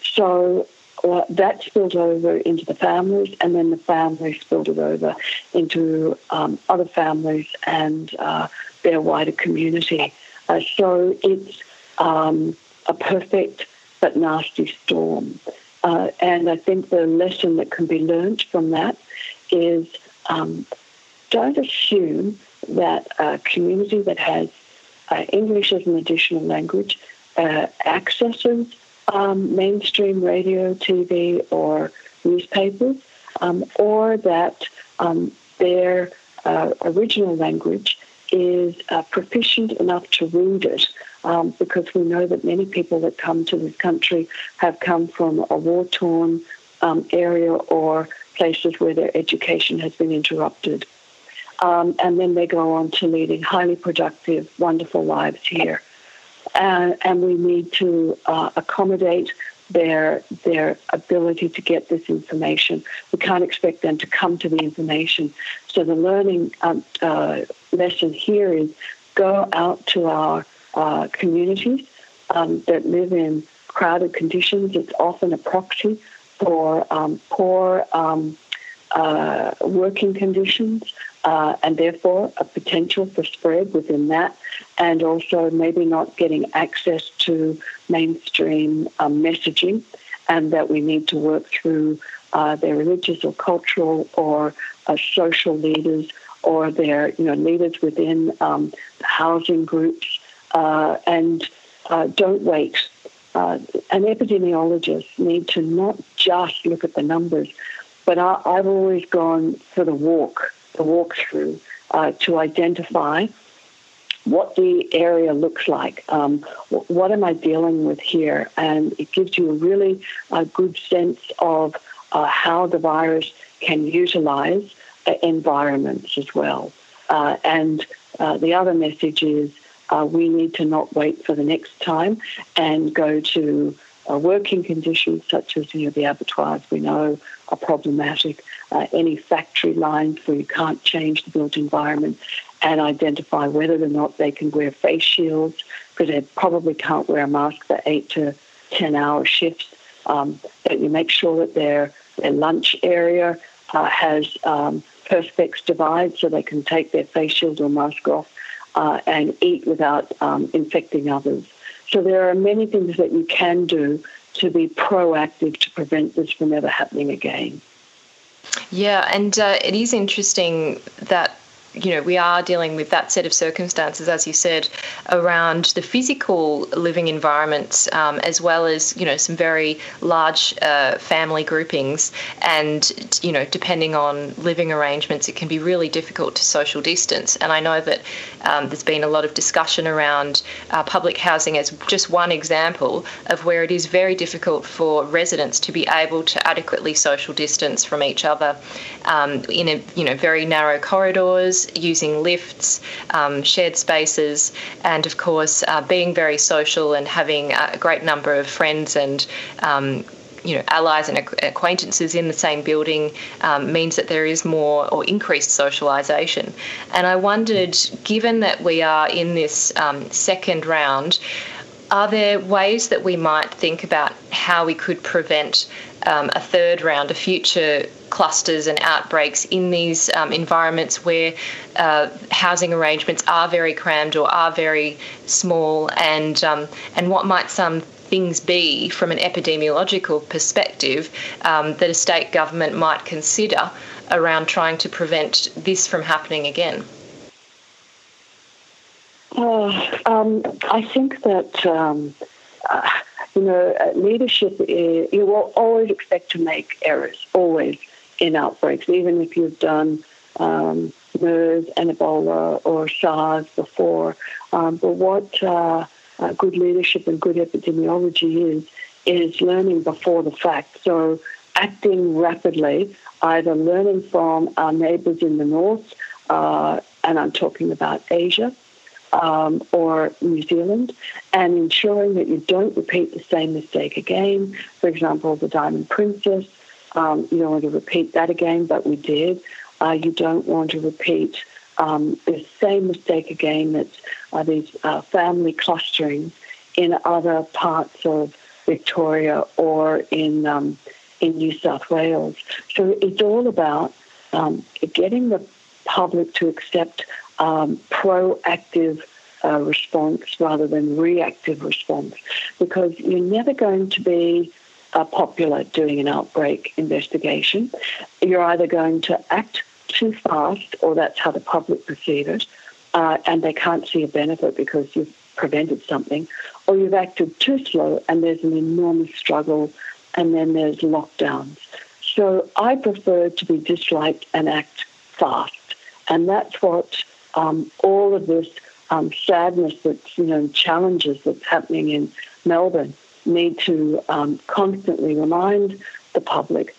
So well, that spilled over into the families, and then the families spilled it over into um, other families and uh, their wider community. Uh, so it's um, a perfect but nasty storm. Uh, and I think the lesson that can be learnt from that is um, don't assume that a community that has uh, English as an additional language uh, accesses um, mainstream radio, TV, or newspapers, um, or that um, their uh, original language is uh, proficient enough to read it. Um, because we know that many people that come to this country have come from a war torn um, area or places where their education has been interrupted. Um, and then they go on to leading highly productive, wonderful lives here. And, we need to uh, accommodate their their ability to get this information. We can't expect them to come to the information. So the learning um, uh, lesson here is go out to our uh, communities um, that live in crowded conditions. It's often a proxy for um, poor um, uh, working conditions uh, and therefore a potential for spread within that, and also maybe not getting access to mainstream um, messaging, and that we need to work through uh, their religious or cultural or uh, social leaders or their you know leaders within um, housing groups, uh, and uh, don't wait uh, an epidemiologist need to not just look at the numbers, but I, have always gone for the walk, the walkthrough, uh, to identify what the area looks like. Um, what am I dealing with here? And it gives you a really uh, good sense of uh, how the virus can utilize uh, environments as well. Uh, and uh, the other message is uh, we need to not wait for the next time and go to uh, working conditions such as you know the abattoirs we know are problematic, uh, any factory lines where you can't change the built environment, and identify whether or not they can wear face shields because they probably can't wear a mask for eight to ten hour shifts. Um, that you make sure that their their lunch area uh, has um, perspex divides so they can take their face shield or mask off uh, and eat without um, infecting others. So there are many things that you can do to be proactive to prevent this from ever happening again. Yeah, and uh, it is interesting that you know, we are dealing with that set of circumstances, as you said, around the physical living environments, um, as well as, you know, some very large uh, family groupings. And, you know, depending on living arrangements, it can be really difficult to social distance. And I know that um, there's been a lot of discussion around uh, public housing as just one example of where it is very difficult for residents to be able to adequately social distance from each other um, in a, you know, very narrow corridors using lifts, um, shared spaces, and of course uh, being very social and having a great number of friends and um, you know, allies and acquaintances in the same building um, means that there is more or increased socialisation. And I wondered, given that we are in this um, second round, are there ways that we might think about how we could prevent um, a third round of future clusters and outbreaks in these um, environments where uh, housing arrangements are very crammed or are very small, and um, and what might some things be from an epidemiological perspective um, that a state government might consider around trying to prevent this from happening again? Um, I think that um, uh, you know uh, leadership. Is, you will always expect to make errors, always in outbreaks, even if you've done um, MERS and Ebola or SARS before. Um, but what uh, good leadership and good epidemiology is is learning before the fact. So acting rapidly, either learning from our neighbours in the north, uh, and I'm talking about Asia um, or New Zealand, and ensuring that you don't repeat the same mistake again. For example, the Diamond Princess, um, you don't want to repeat that again, but we did. Uh, you don't want to repeat um, the same mistake again that's uh, these uh, family clusterings in other parts of Victoria or in um, in New South Wales. So it's all about um, getting the public to accept um, proactive uh, response rather than reactive response because you're never going to be uh, popular doing an outbreak investigation. You're either going to act too fast, or that's how the public perceive it, uh, and they can't see a benefit because you've prevented something, or you've acted too slow and there's an enormous struggle, and then there's lockdowns. So I prefer to be disliked and act fast. And that's what um, all of this um, sadness that's, you know, challenges that's happening in Melbourne need to um, constantly remind the public,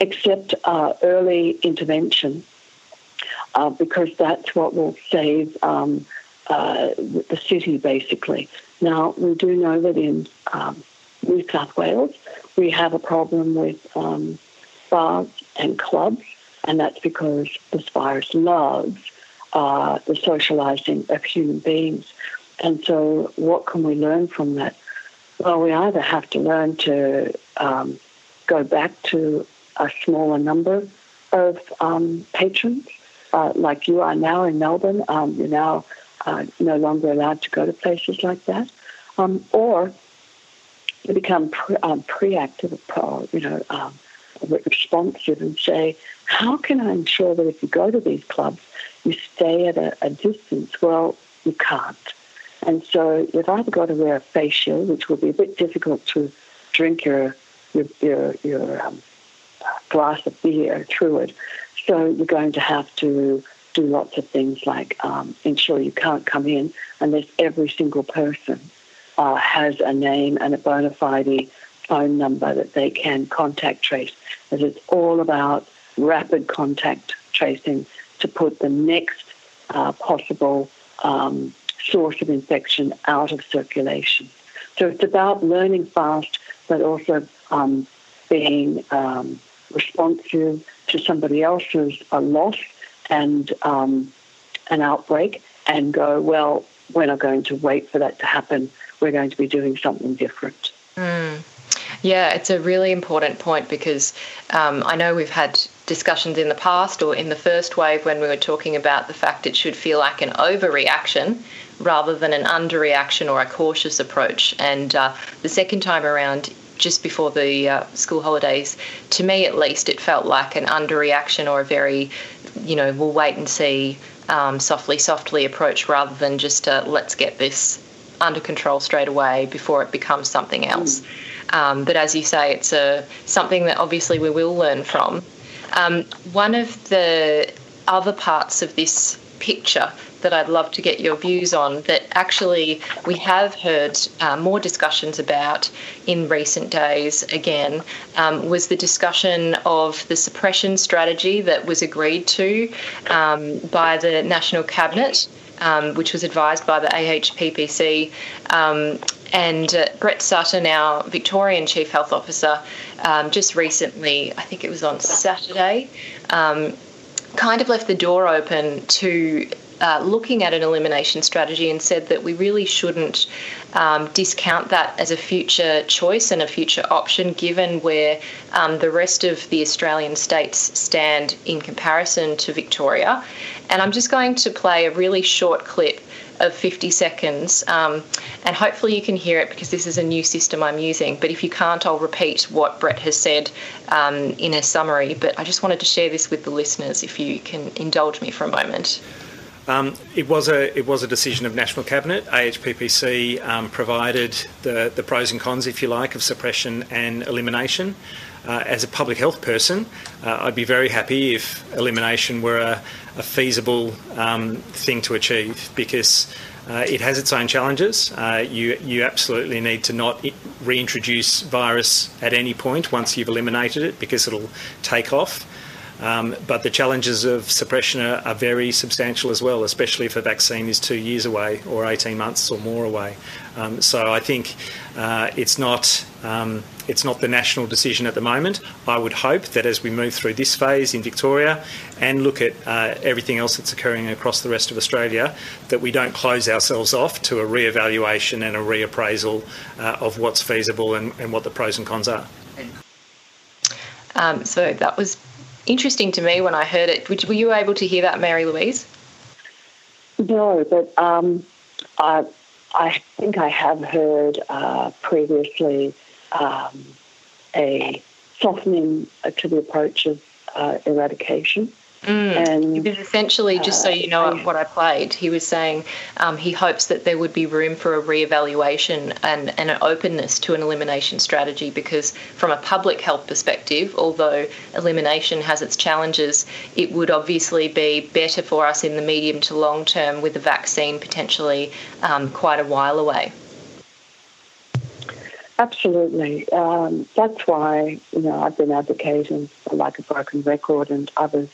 accept uh, early intervention, uh, because that's what will save um, uh, the city, basically. Now, we do know that in um, New South Wales, we have a problem with um, bars and clubs, and that's because this virus loves uh, the socializing of human beings. And so, what can we learn from that? Well, we either have to learn to um, go back to a smaller number of um, patrons, uh, like you are now in Melbourne. Um, you're now uh, no longer allowed to go to places like that, um, or you become pre- um, preactive, uh, you know, um, responsive, and say, how can I ensure that if you go to these clubs, you stay at a, a distance? Well, you can't. And so you've either got to wear a face shield, which will be a bit difficult to drink your your your, your um, glass of beer through it. So you're going to have to do lots of things like um, ensure you can't come in unless every single person uh, has a name and a bona fide phone number that they can contact trace. As it's all about rapid contact tracing to put the next uh, possible um, source of infection out of circulation. So it's about learning fast, but also um, being um, responsive to somebody else's uh, loss and um, an outbreak and go, well, we're not going to wait for that to happen. We're going to be doing something different. Mm. Yeah, it's a really important point because um, I know we've had discussions in the past or in the first wave when we were talking about the fact it should feel like an overreaction rather than an underreaction or a cautious approach. And uh, the second time around, just before the uh, school holidays, to me at least, it felt like an underreaction or a very, you know, we'll wait and see, um, softly, softly approach rather than just uh, let's get this under control straight away before it becomes something else. Mm. Um, but as you say, it's a, something that obviously we will learn from. Um, one of the other parts of this picture that I'd love to get your views on that actually we have heard uh, more discussions about in recent days again um, was the discussion of the suppression strategy that was agreed to um, by the National Cabinet. Um, which was advised by the AHPPC. Um, and uh, Brett Sutton, our Victorian Chief Health Officer, um, just recently, I think it was on Saturday, um, kind of left the door open to uh, looking at an elimination strategy and said that we really shouldn't um, discount that as a future choice and a future option given where um, the rest of the Australian states stand in comparison to Victoria. And I'm just going to play a really short clip of 50 seconds. Um, and hopefully you can hear it because this is a new system I'm using. But if you can't, I'll repeat what Brett has said um, in a summary. But I just wanted to share this with the listeners if you can indulge me for a moment. Um, it was a it was a decision of national cabinet. AHPPC um, provided the the pros and cons, if you like, of suppression and elimination. Uh, as a public health person, uh, I'd be very happy if elimination were a, a feasible um, thing to achieve because uh, it has its own challenges. Uh, you you absolutely need to not reintroduce virus at any point once you've eliminated it because it'll take off. Um, but the challenges of suppression are, are, very substantial as well, especially if a vaccine is two years away or 18 months or more away. Um, so I think uh, it's not um, it's not the national decision at the moment. I would hope that as we move through this phase in Victoria and look at uh, everything else that's occurring across the rest of Australia, that we don't close ourselves off to a re-evaluation and a reappraisal uh, of what's feasible and, and, what the pros and cons are. Um, so that was interesting to me when I heard it. Were you able to hear that, Mary Louise? No, but um, I, I think I have heard uh, previously um, a softening to the approach of uh, eradication. Mm. And he was essentially, just so you know uh, what I played, he was saying um, he hopes that there would be room for a re-evaluation and, and an openness to an elimination strategy because from a public health perspective, although elimination has its challenges, it would obviously be better for us in the medium to long term with the vaccine potentially um, quite a while away. Absolutely. Um, that's why, you know, I've been advocating for like a broken record and others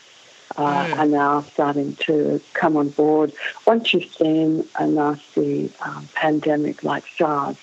uh, mm. are now starting to come on board. Once you've seen a nasty um, pandemic like SARS,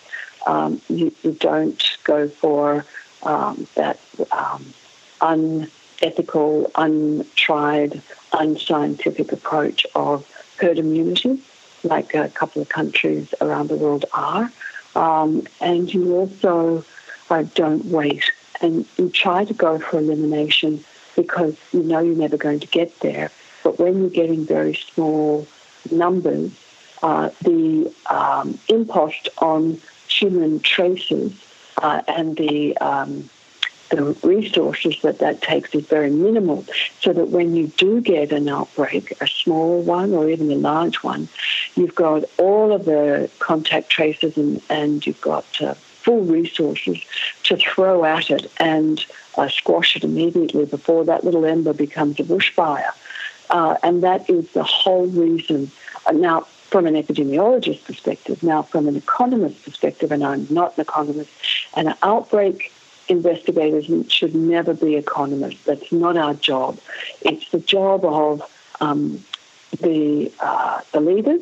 um, you, you, don't go for um, that um, unethical, untried, unscientific approach of herd immunity, like a couple of countries around the world are. Um, and you also uh, don't wait and you try to go for elimination because you know you're never going to get there. But when you're getting very small numbers, uh, the um, impost on human traces uh, and the um, the resources that that takes is very minimal. So that when you do get an outbreak, a small one or even a large one, you've got all of the contact traces and, and you've got uh, full resources to throw at it and uh, squash it immediately before that little ember becomes a bushfire. Uh, and that is the whole reason. Uh, now, from an epidemiologist perspective, now from an economist perspective, and I'm not an economist, an outbreak investigators should never be economists. That's not our job. It's the job of um, the uh, the leaders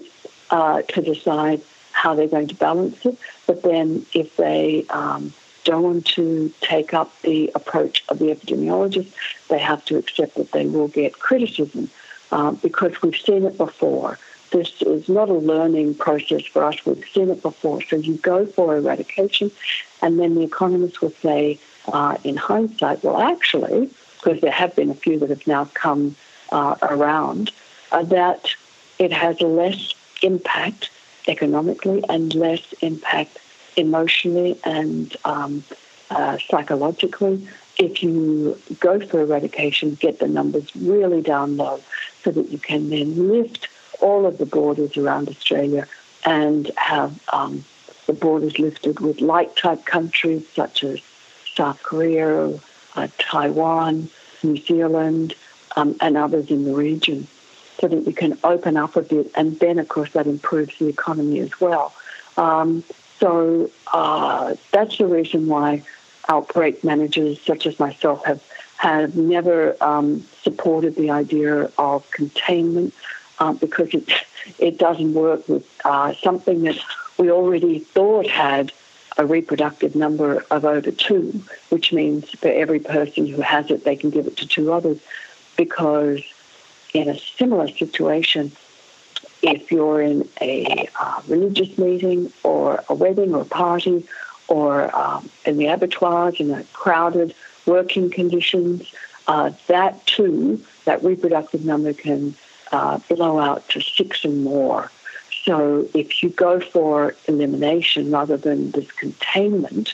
uh, to decide how they're going to balance it. But then, if they um, don't want to take up the approach of the epidemiologist, they have to accept that they will get criticism uh, because we've seen it before. This is not a learning process for us. We've seen it before. So you go for eradication, and then the economists will say, uh, in hindsight, well, actually, because there have been a few that have now come uh, around, uh, that it has less impact economically and less impact emotionally and um, uh, psychologically. If you go for eradication, get the numbers really down low so that you can then lift all of the borders around Australia and have um, the borders lifted with like type countries such as South Korea, uh, Taiwan, New Zealand, um, and others in the region so that you can open up a bit, and then, of course, that improves the economy as well. Um, so uh, that's the reason why outbreak managers such as myself have have never um, supported the idea of containment uh, because it it doesn't work with uh, something that we already thought had a reproductive number of over two, which means for every person who has it, they can give it to two others. Because in a similar situation, if you're in a uh, religious meeting or a wedding or a party or um, in the abattoirs in a crowded working conditions, uh, that too, that reproductive number can uh, blow out to six or more. So if you go for elimination rather than this containment,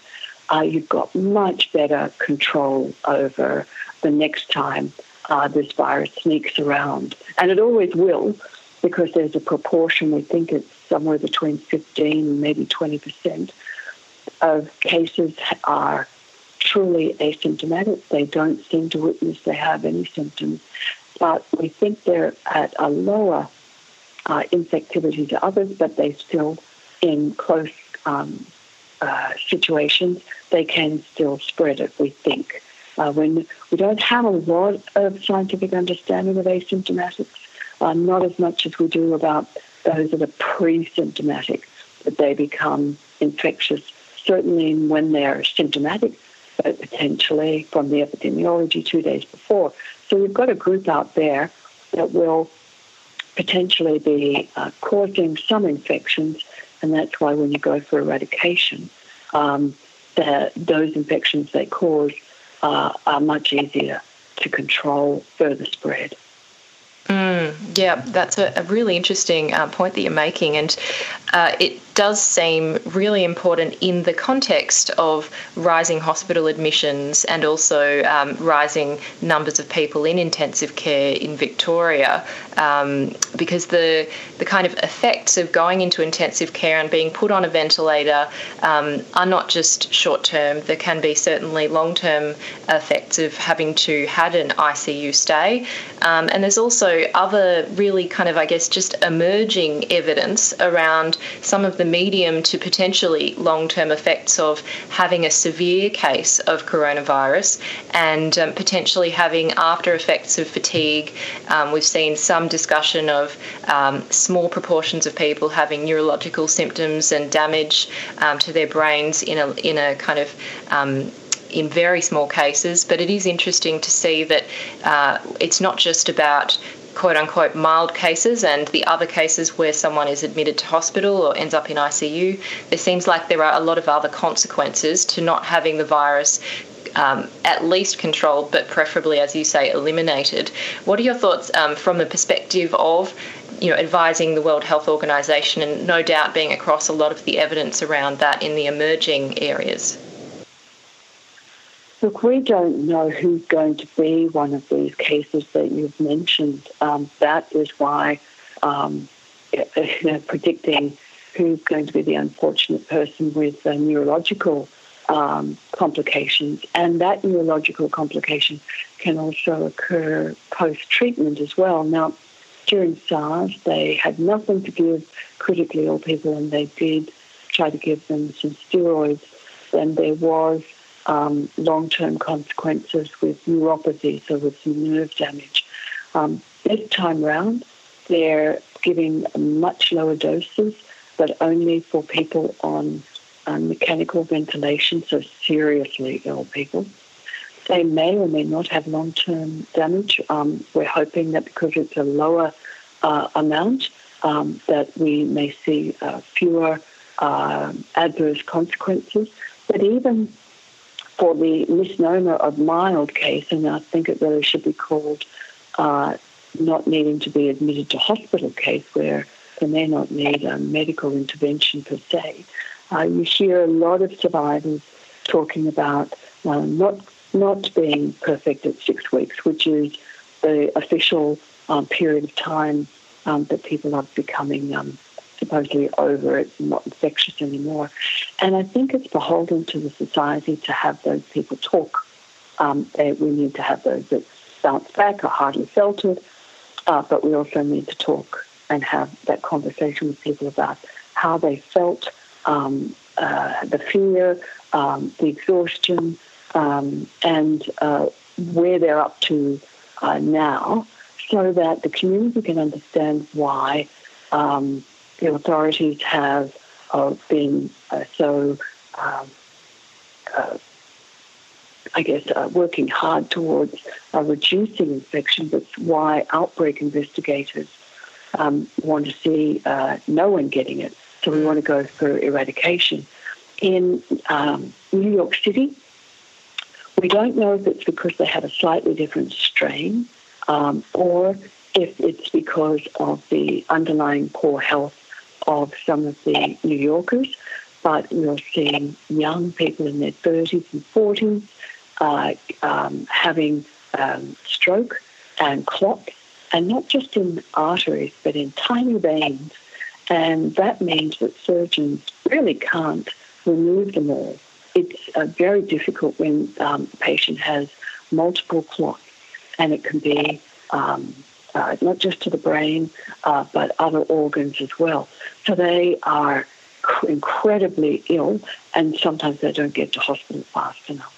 uh, you've got much better control over the next time uh, this virus sneaks around. And it always will because there's a proportion, we think it's somewhere between 15 and maybe 20% of cases are truly asymptomatic. They don't seem to witness they have any symptoms, but we think they're at a lower uh, infectivity to others, but they still, in close um, uh, situations, they can still spread it, we think. Uh, when we don't have a lot of scientific understanding of asymptomatics, uh, not as much as we do about those that are pre-symptomatic, that they become infectious, certainly when they're symptomatic, but potentially from the epidemiology two days before. So we've got a group out there that will potentially be uh, causing some infections, and that's why when you go for eradication, um, the, those infections they cause uh, are much easier to control further spread. Mm, yeah, that's a, a really interesting uh, point that you're making, and uh, it does seem really important in the context of rising hospital admissions and also um, rising numbers of people in intensive care in Victoria, um, because the the kind of effects of going into intensive care and being put on a ventilator um, are not just short term. There can be certainly long term effects of having to had an ICU stay, um, and there's also other really kind of I guess just emerging evidence around some of the medium to potentially long term effects of having a severe case of coronavirus and um, potentially having after effects of fatigue. Um, we've seen some discussion of um, small proportions of people having neurological symptoms and damage um, to their brains in a, in a kind of um, in very small cases, but it is interesting to see that uh, it's not just about quote unquote mild cases and the other cases where someone is admitted to hospital or ends up in ICU, there seems like there are a lot of other consequences to not having the virus um, at least controlled, but preferably, as you say, eliminated. What are your thoughts um, from the perspective of you know, advising the World Health Organization and no doubt being across a lot of the evidence around that in the emerging areas? Look, we don't know who's going to be one of these cases that you've mentioned. Um, that is why um, you know, predicting who's going to be the unfortunate person with uh, neurological um, complications, and that neurological complication can also occur post treatment as well. Now, during SARS, they had nothing to give critically ill people, and they did try to give them some steroids. And there was um, long-term consequences with neuropathy, so with some nerve damage. Um, this time round, they're giving much lower doses, but only for people on um, mechanical ventilation, so seriously ill people. They may or may not have long-term damage. Um, we're hoping that because it's a lower uh, amount, um, that we may see uh, fewer uh, adverse consequences. But even for the misnomer of mild case, and I think it really should be called uh, not needing to be admitted to hospital case, where they may not need a medical intervention per se. Uh, you hear a lot of survivors talking about uh, not not being perfect at six weeks, which is the official um, period of time um, that people are becoming um, supposedly over it and not infectious anymore. And I think it's beholden to the society to have those people talk. Um, we need to have those that bounce back or hardly it, uh, but we also need to talk and have that conversation with people about how they felt, um, uh, the fear, um, the exhaustion, um, and uh, where they're up to uh, now, so that the community can understand why um, the authorities have uh, been uh, so, um, uh, I guess, uh, working hard towards uh, reducing infection. That's why outbreak investigators um, want to see uh, no one getting it. So we want to go for eradication. In um, New York City, we don't know if it's because they have a slightly different strain um, or if it's because of the underlying poor health of some of the New Yorkers. But we're seeing young people in their 30s and 40s uh, um, having um, stroke and clots, and not just in arteries, but in tiny veins. And that means that surgeons really can't remove them all. It's uh, very difficult when um, a patient has multiple clots, and it can be um, uh, not just to the brain, uh, but other organs as well. So they are incredibly ill, and sometimes they don't get to hospital fast enough.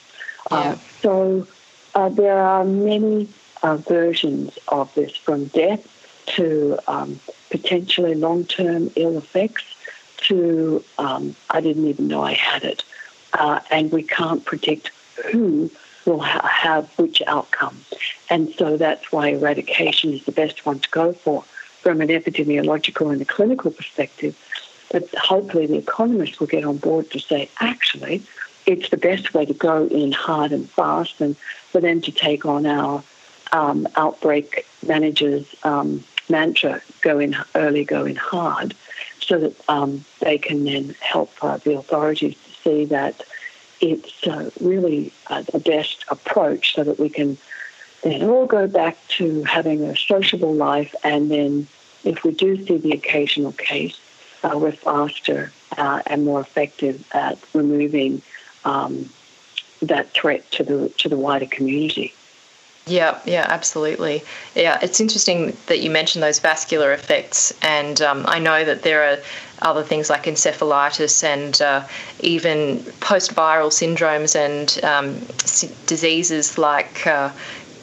Uh, so uh, there are many uh, versions of this, from death to um, potentially long-term ill effects to um, I didn't even know I had it, uh, and we can't predict who will ha- have which outcome. And so that's why eradication is the best one to go for from an epidemiological and a clinical perspective. But hopefully the economists will get on board to say, actually, it's the best way to go in hard and fast and for them to take on our um, outbreak managers um, mantra, go in early, go in hard, so that um, they can then help uh, the authorities to see that it's uh, really uh, the best approach so that we can then all go back to having a sociable life and then if we do see the occasional case, uh, we're faster uh, and more effective at removing um, that threat to the to the wider community. Yeah, yeah, absolutely. Yeah, it's interesting that you mentioned those vascular effects, and um, I know that there are other things like encephalitis and uh, even post-viral syndromes and um, diseases like uh,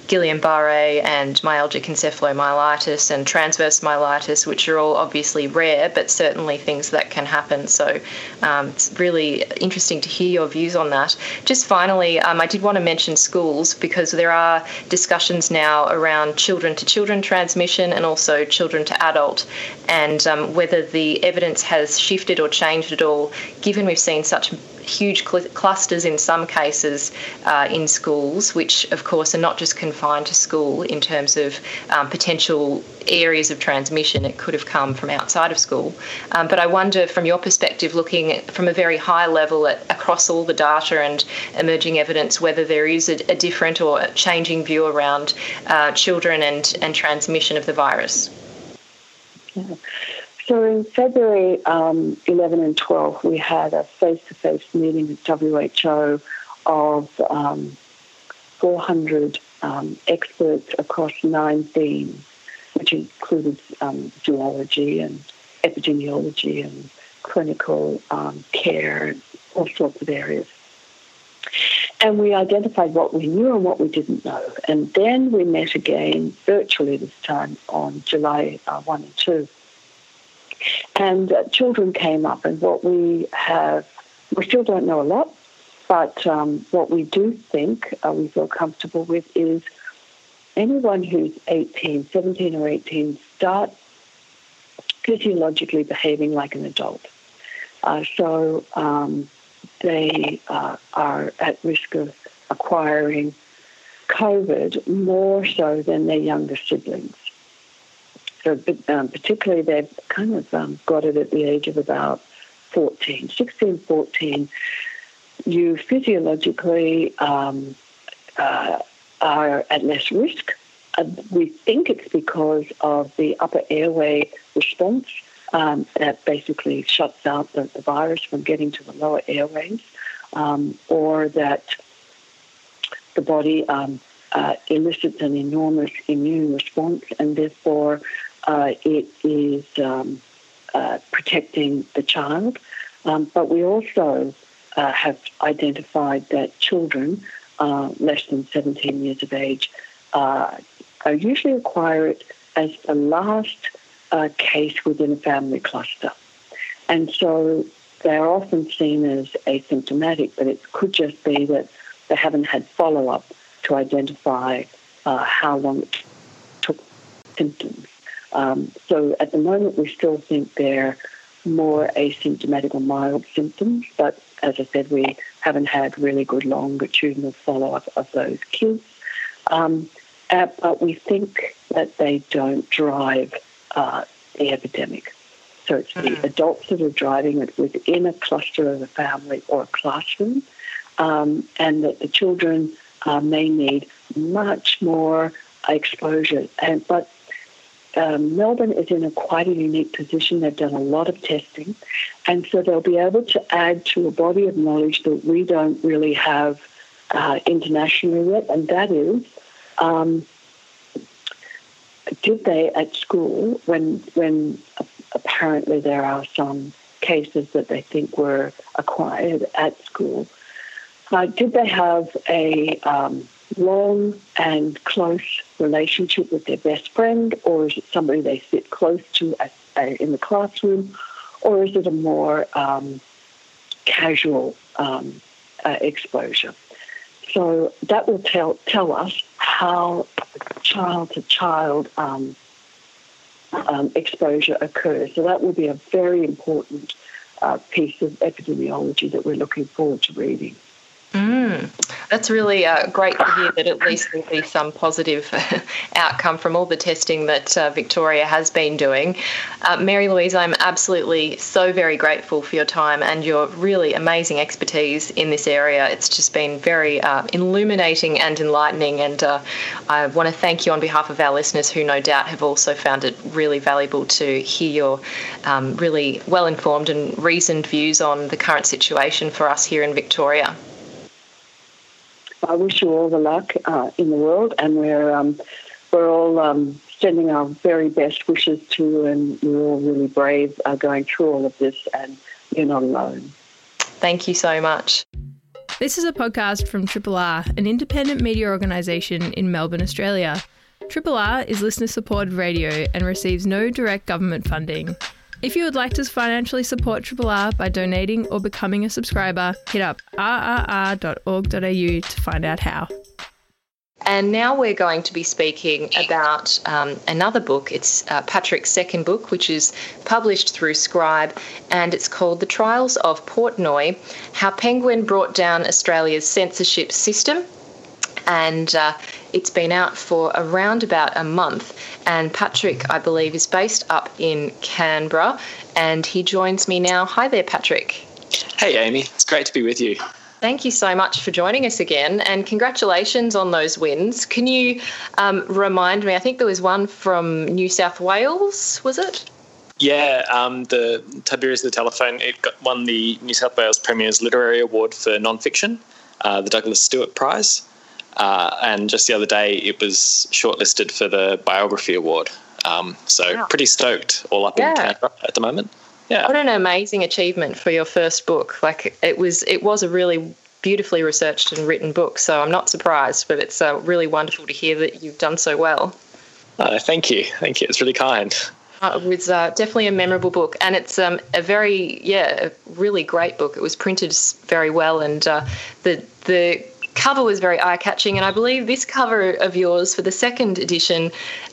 Guillain-Barré and myalgic encephalomyelitis and transverse myelitis, which are all obviously rare, but certainly things that can happen. So um, it's really interesting to hear your views on that. Just finally, um, I did want to mention schools because there are discussions now around children to children transmission and also children to adult, and um, whether the evidence has shifted or changed at all, given we've seen such huge cl- clusters in some cases uh, in schools, which of course are not just confined to school in terms of um, potential areas of transmission. It could have come from outside of school. Um, but I wonder, from your perspective, looking at, from a very high level at, across all the data and emerging evidence, whether there is a, a different or a changing view around uh, children and, and transmission of the virus. Yeah. So in February um, 11 and 12, we had a face-to-face meeting with WHO of um, 400 um, experts across nine themes, which included um, zoology and epidemiology and clinical um, care, and all sorts of areas. And we identified what we knew and what we didn't know. And then we met again virtually this time on July uh, 1 and 2 and uh, children came up, and what we have, we still don't know a lot, but um, what we do think uh, we feel comfortable with is anyone who's 18, 17 or 18 start physiologically behaving like an adult. Uh, so um, they uh, are at risk of acquiring COVID more so than their younger siblings. So, um, particularly, they've kind of um, got it at the age of about 14, 16, 14. You physiologically um, uh, are at less risk. Uh, we think it's because of the upper airway response um, that basically shuts out the, the, virus from getting to the lower airways, um, or that the body um, uh, elicits an enormous immune response and therefore uh, it is um, uh, protecting the child. Um, but we also uh, have identified that children uh, less than 17 years of age uh, usually acquire it as the last uh, case within a family cluster. And so they're often seen as asymptomatic, but it could just be that they haven't had follow up to identify how long it took symptoms. Um, so at the moment, we still think they're more asymptomatic or mild symptoms, but as I said, we haven't had really good longitudinal follow up of those kids. Um, uh, but we think that they don't drive uh, the epidemic. So it's mm-hmm. the adults that are driving it within a cluster of a family or a classroom, um, and that the children uh, may need much more exposure. And but um, Melbourne is in a quite a unique position. They've done a lot of testing, and so they'll be able to add to a body of knowledge that we don't really have uh, internationally yet, and that is. Um, did they at school when when apparently there are some cases that they think were acquired at school? Uh, did they have a um, long and close relationship with their best friend, or is it somebody they sit close to at, uh, in the classroom, or is it a more um, casual um, uh, exposure? So that will tell tell us how child to child um, um, exposure occurs. So that will be a very important uh, piece of epidemiology that we're looking forward to reading. Mm, that's really uh, great to hear that at least there'll be some positive [laughs] outcome from all the testing that uh, Victoria has been doing. Uh, Mary Louise, I'm absolutely so very grateful for your time and your really amazing expertise in this area. It's just been very uh, illuminating and enlightening, and uh, I want to thank you on behalf of our listeners who no doubt have also found it really valuable to hear your um, really well informed and reasoned views on the current situation for us here in Victoria. I wish you all the luck uh, in the world, and we're um, we're all um, sending our very best wishes to you, and you're all really brave uh, going through all of this, and you're not alone. Thank you so much. This is a podcast from Triple R, an independent media organisation in Melbourne, Australia. Triple R is listener supported radio and receives no direct government funding. If you would like to financially support Triple R by donating or becoming a subscriber, hit up rrr.org.au to find out how. And now we're going to be speaking about um, another book. It's uh, Patrick's second book, which is published through Scribe, and it's called The Trials of Portnoy How Penguin Brought Down Australia's Censorship System. And uh, it's been out for around about a month. And Patrick, I believe, is based up in Canberra, and he joins me now. Hi there, Patrick. Hey, Amy. It's great to be with you. Thank you so much for joining us again, and congratulations on those wins. Can you um, remind me? I think there was one from New South Wales, was it? Yeah, um, the Tiberius the Telephone it got, won the New South Wales Premier's Literary Award for Nonfiction, uh, the Douglas Stewart Prize. Uh, and just the other day, it was shortlisted for the Biography Award. Um, so wow. pretty stoked all up yeah. in Canberra at the moment. Yeah. What an amazing achievement for your first book. Like it was, it was a really beautifully researched and written book. So I'm not surprised, but it's uh, really wonderful to hear that you've done so well. Uh, thank you, thank you. It's really kind. Uh, it was uh, definitely a memorable book, and it's um, a very, yeah, a really great book. It was printed very well, and uh, the the cover was very eye catching, and I believe this cover of yours for the second edition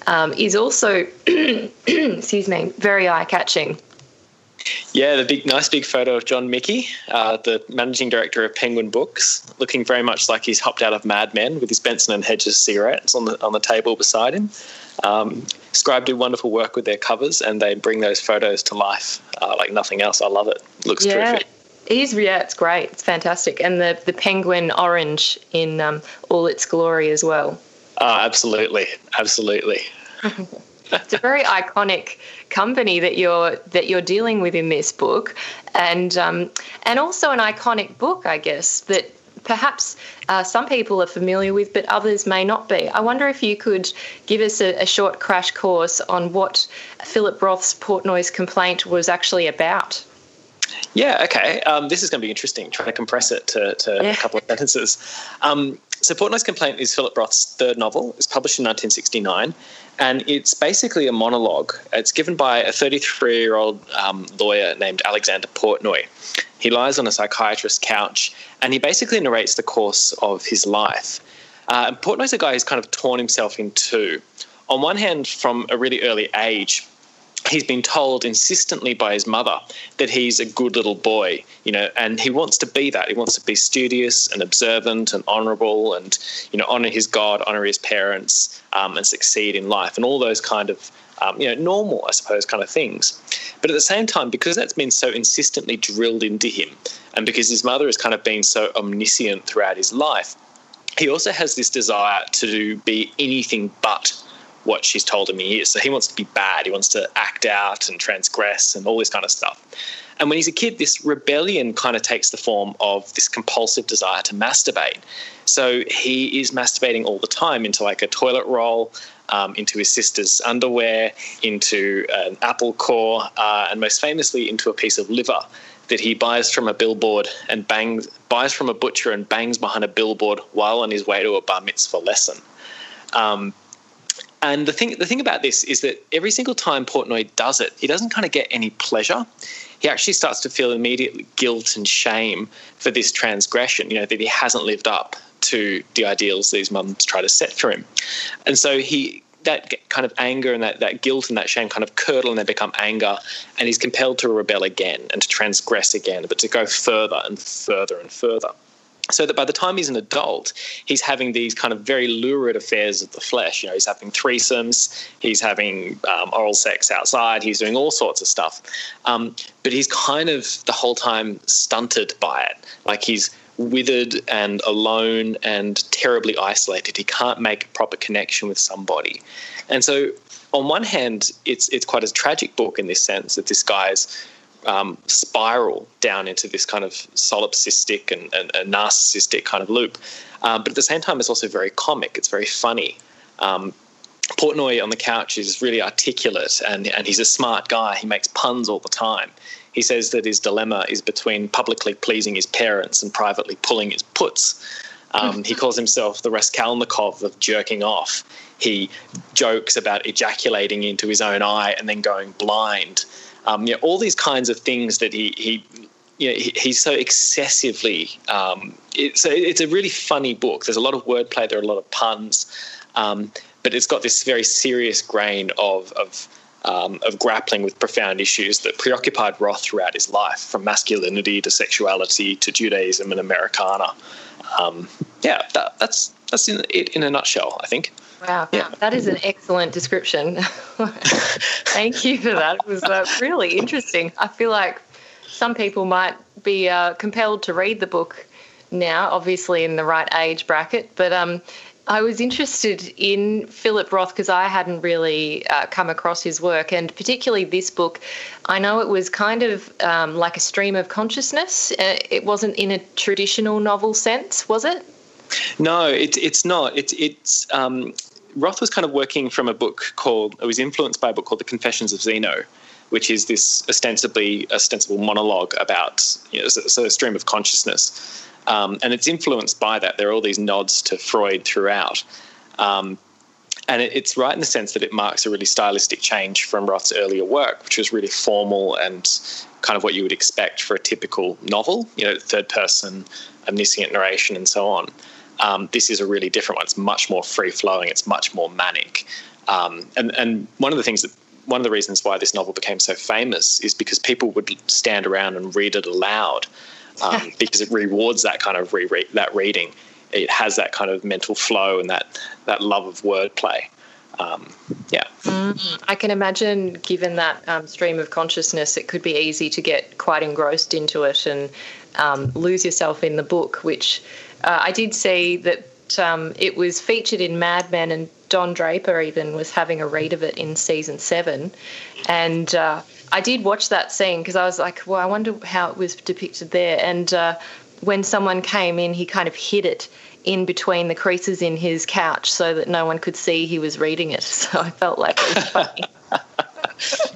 um, is also, [clears throat] excuse me, very eye catching. Yeah, the big, nice big photo of John Michie, uh, the managing director of Penguin Books, looking very much like he's hopped out of Mad Men with his Benson and Hedges cigarettes on the on the table beside him. Um, Scribe do wonderful work with their covers, and they bring those photos to life uh, like nothing else. I love it. looks yeah. terrific. It is, yeah, it's great. It's fantastic. And the, the penguin orange in um, all its glory as well. Oh, absolutely. Absolutely. [laughs] it's a very iconic company that you're that you're dealing with in this book, and um, and also an iconic book, I guess that perhaps uh, some people are familiar with, but others may not be. I wonder if you could give us a, a short crash course on what Philip Roth's Portnoy's complaint was actually about. Yeah, okay. Um, this is going to be interesting, trying to compress it to, to yeah. a couple of sentences. Um, so, Portnoy's Complaint is Philip Roth's third novel. It's published in 1969, and it's basically a monologue. It's given by a 33 year old um, lawyer named Alexander Portnoy. He lies on a psychiatrist's couch, and he basically narrates the course of his life. Uh, Portnoy's a guy who's kind of torn himself in two. on one hand, from a really early age, he's been told insistently by his mother that he's a good little boy, you know, and he wants to be that. He wants to be studious and observant and honourable and, you know, honour his God, honour his parents, um, and succeed in life, and all those kind of, um, you know, normal, I suppose, kind of things. But at the same time, because that's been so insistently drilled into him, and because his mother has kind of been so omniscient throughout his life, he also has this desire to be anything but what she's told him he is. So he wants to be bad. He wants to act out and transgress and all this kind of stuff. And when he's a kid, this rebellion kind of takes the form of this compulsive desire to masturbate. So he is masturbating all the time into like a toilet roll, um, into his sister's underwear, into an apple core, uh, and most famously into a piece of liver that he buys from a billboard and bangs buys from a butcher and bangs behind a billboard while on his way to a bar mitzvah lesson. Um, and the thing, the thing about this is that every single time Portnoy does it, he doesn't kind of get any pleasure. He actually starts to feel immediate guilt and shame for this transgression, you know, that he hasn't lived up to the ideals these mums try to set for him. And so he that kind of anger and that, that guilt and that shame kind of curdle and they become anger and he's compelled to rebel again and to transgress again but to go further and further and further so that by the time he's an adult, he's having these kind of very lurid affairs of the flesh. You know, he's having threesomes, he's having um, oral sex outside, he's doing all sorts of stuff. Um, but he's kind of the whole time stunted by it. Like he's withered and alone and terribly isolated. He can't make a proper connection with somebody. And so, on one hand, it's it's quite a tragic book in this sense that this guy's um, spiral down into this kind of solipsistic and, and, and narcissistic kind of loop. Um, but at the same time, it's also very comic. It's very funny. Um, Portnoy on the couch is really articulate and, and he's a smart guy. He makes puns all the time. He says that his dilemma is between publicly pleasing his parents and privately pulling his puts. Um, he calls himself the Raskolnikov of jerking off. He jokes about ejaculating into his own eye and then going blind um, you know, all these kinds of things that he he you know, he, he's so excessively. Um, it's a, it's a really funny book. There's a lot of wordplay. There are a lot of puns, um, but it's got this very serious grain of of um, of grappling with profound issues that preoccupied Roth throughout his life, from masculinity to sexuality to Judaism and Americana. Um, yeah, that, that's that's in, it in a nutshell. I think. Wow, yeah. that is an excellent description. [laughs] Thank you for that. It was uh, really interesting. I feel like some people might be uh, compelled to read the book now, obviously in the right age bracket, but um, I was interested in Philip Roth because I hadn't really uh, come across his work, and particularly this book. I know it was kind of um, like a stream of consciousness. Uh, it wasn't in a traditional novel sense, was it? No, it, it's not. It, it's um, Roth was kind of working from a book called, it was influenced by a book called The Confessions of Zeno, which is this ostensibly ostensible monologue about you know, so a stream of consciousness. Um, and it's influenced by that. There are all these nods to Freud throughout. Um, and it, it's right in the sense that it marks a really stylistic change from Roth's earlier work, which was really formal and kind of what you would expect for a typical novel, you know, third person, omniscient narration, and so on. Um, this is a really different one. It's much more free flowing. It's much more manic. Um, and and one of the things that one of the reasons why this novel became so famous is because people would stand around and read it aloud um, [laughs] because it rewards that kind of that reading. It has that kind of mental flow and that that love of wordplay. Um, yeah. Mm, I can imagine, given that um, stream of consciousness, it could be easy to get quite engrossed into it and um, lose yourself in the book, which uh, I did see that um, it was featured in Mad Men, and Don Draper even was having a read of it in season seven. And uh, I did watch that scene because I was like, well, I wonder how it was depicted there. And uh, when someone came in, he kind of hid it in between the creases in his couch so that no one could see he was reading it. [laughs] So I felt like it was funny. [laughs]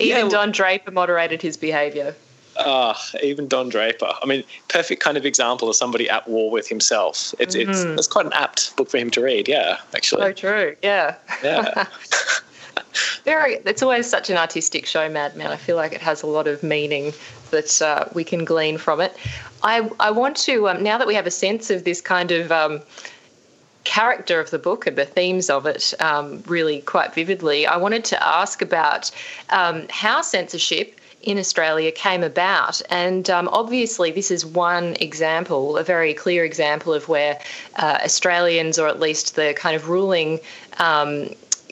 Even yeah, Don Draper moderated his behaviour. Uh, even Don Draper. I mean, perfect kind of example of somebody at war with himself. It's mm-hmm. it's it's quite an apt book for him to read. Yeah, actually. So true. Yeah. Yeah. [laughs] Very. It's always such an artistic show, Mad Men. I feel like it has a lot of meaning that uh, we can glean from it. I I want to um, now that we have a sense of this kind of. Um, character of the book and the themes of it um, really quite vividly. I wanted to ask about um, how censorship in Australia came about. And um, obviously, this is one example, a very clear example of where uh, Australians, or at least the kind of ruling um,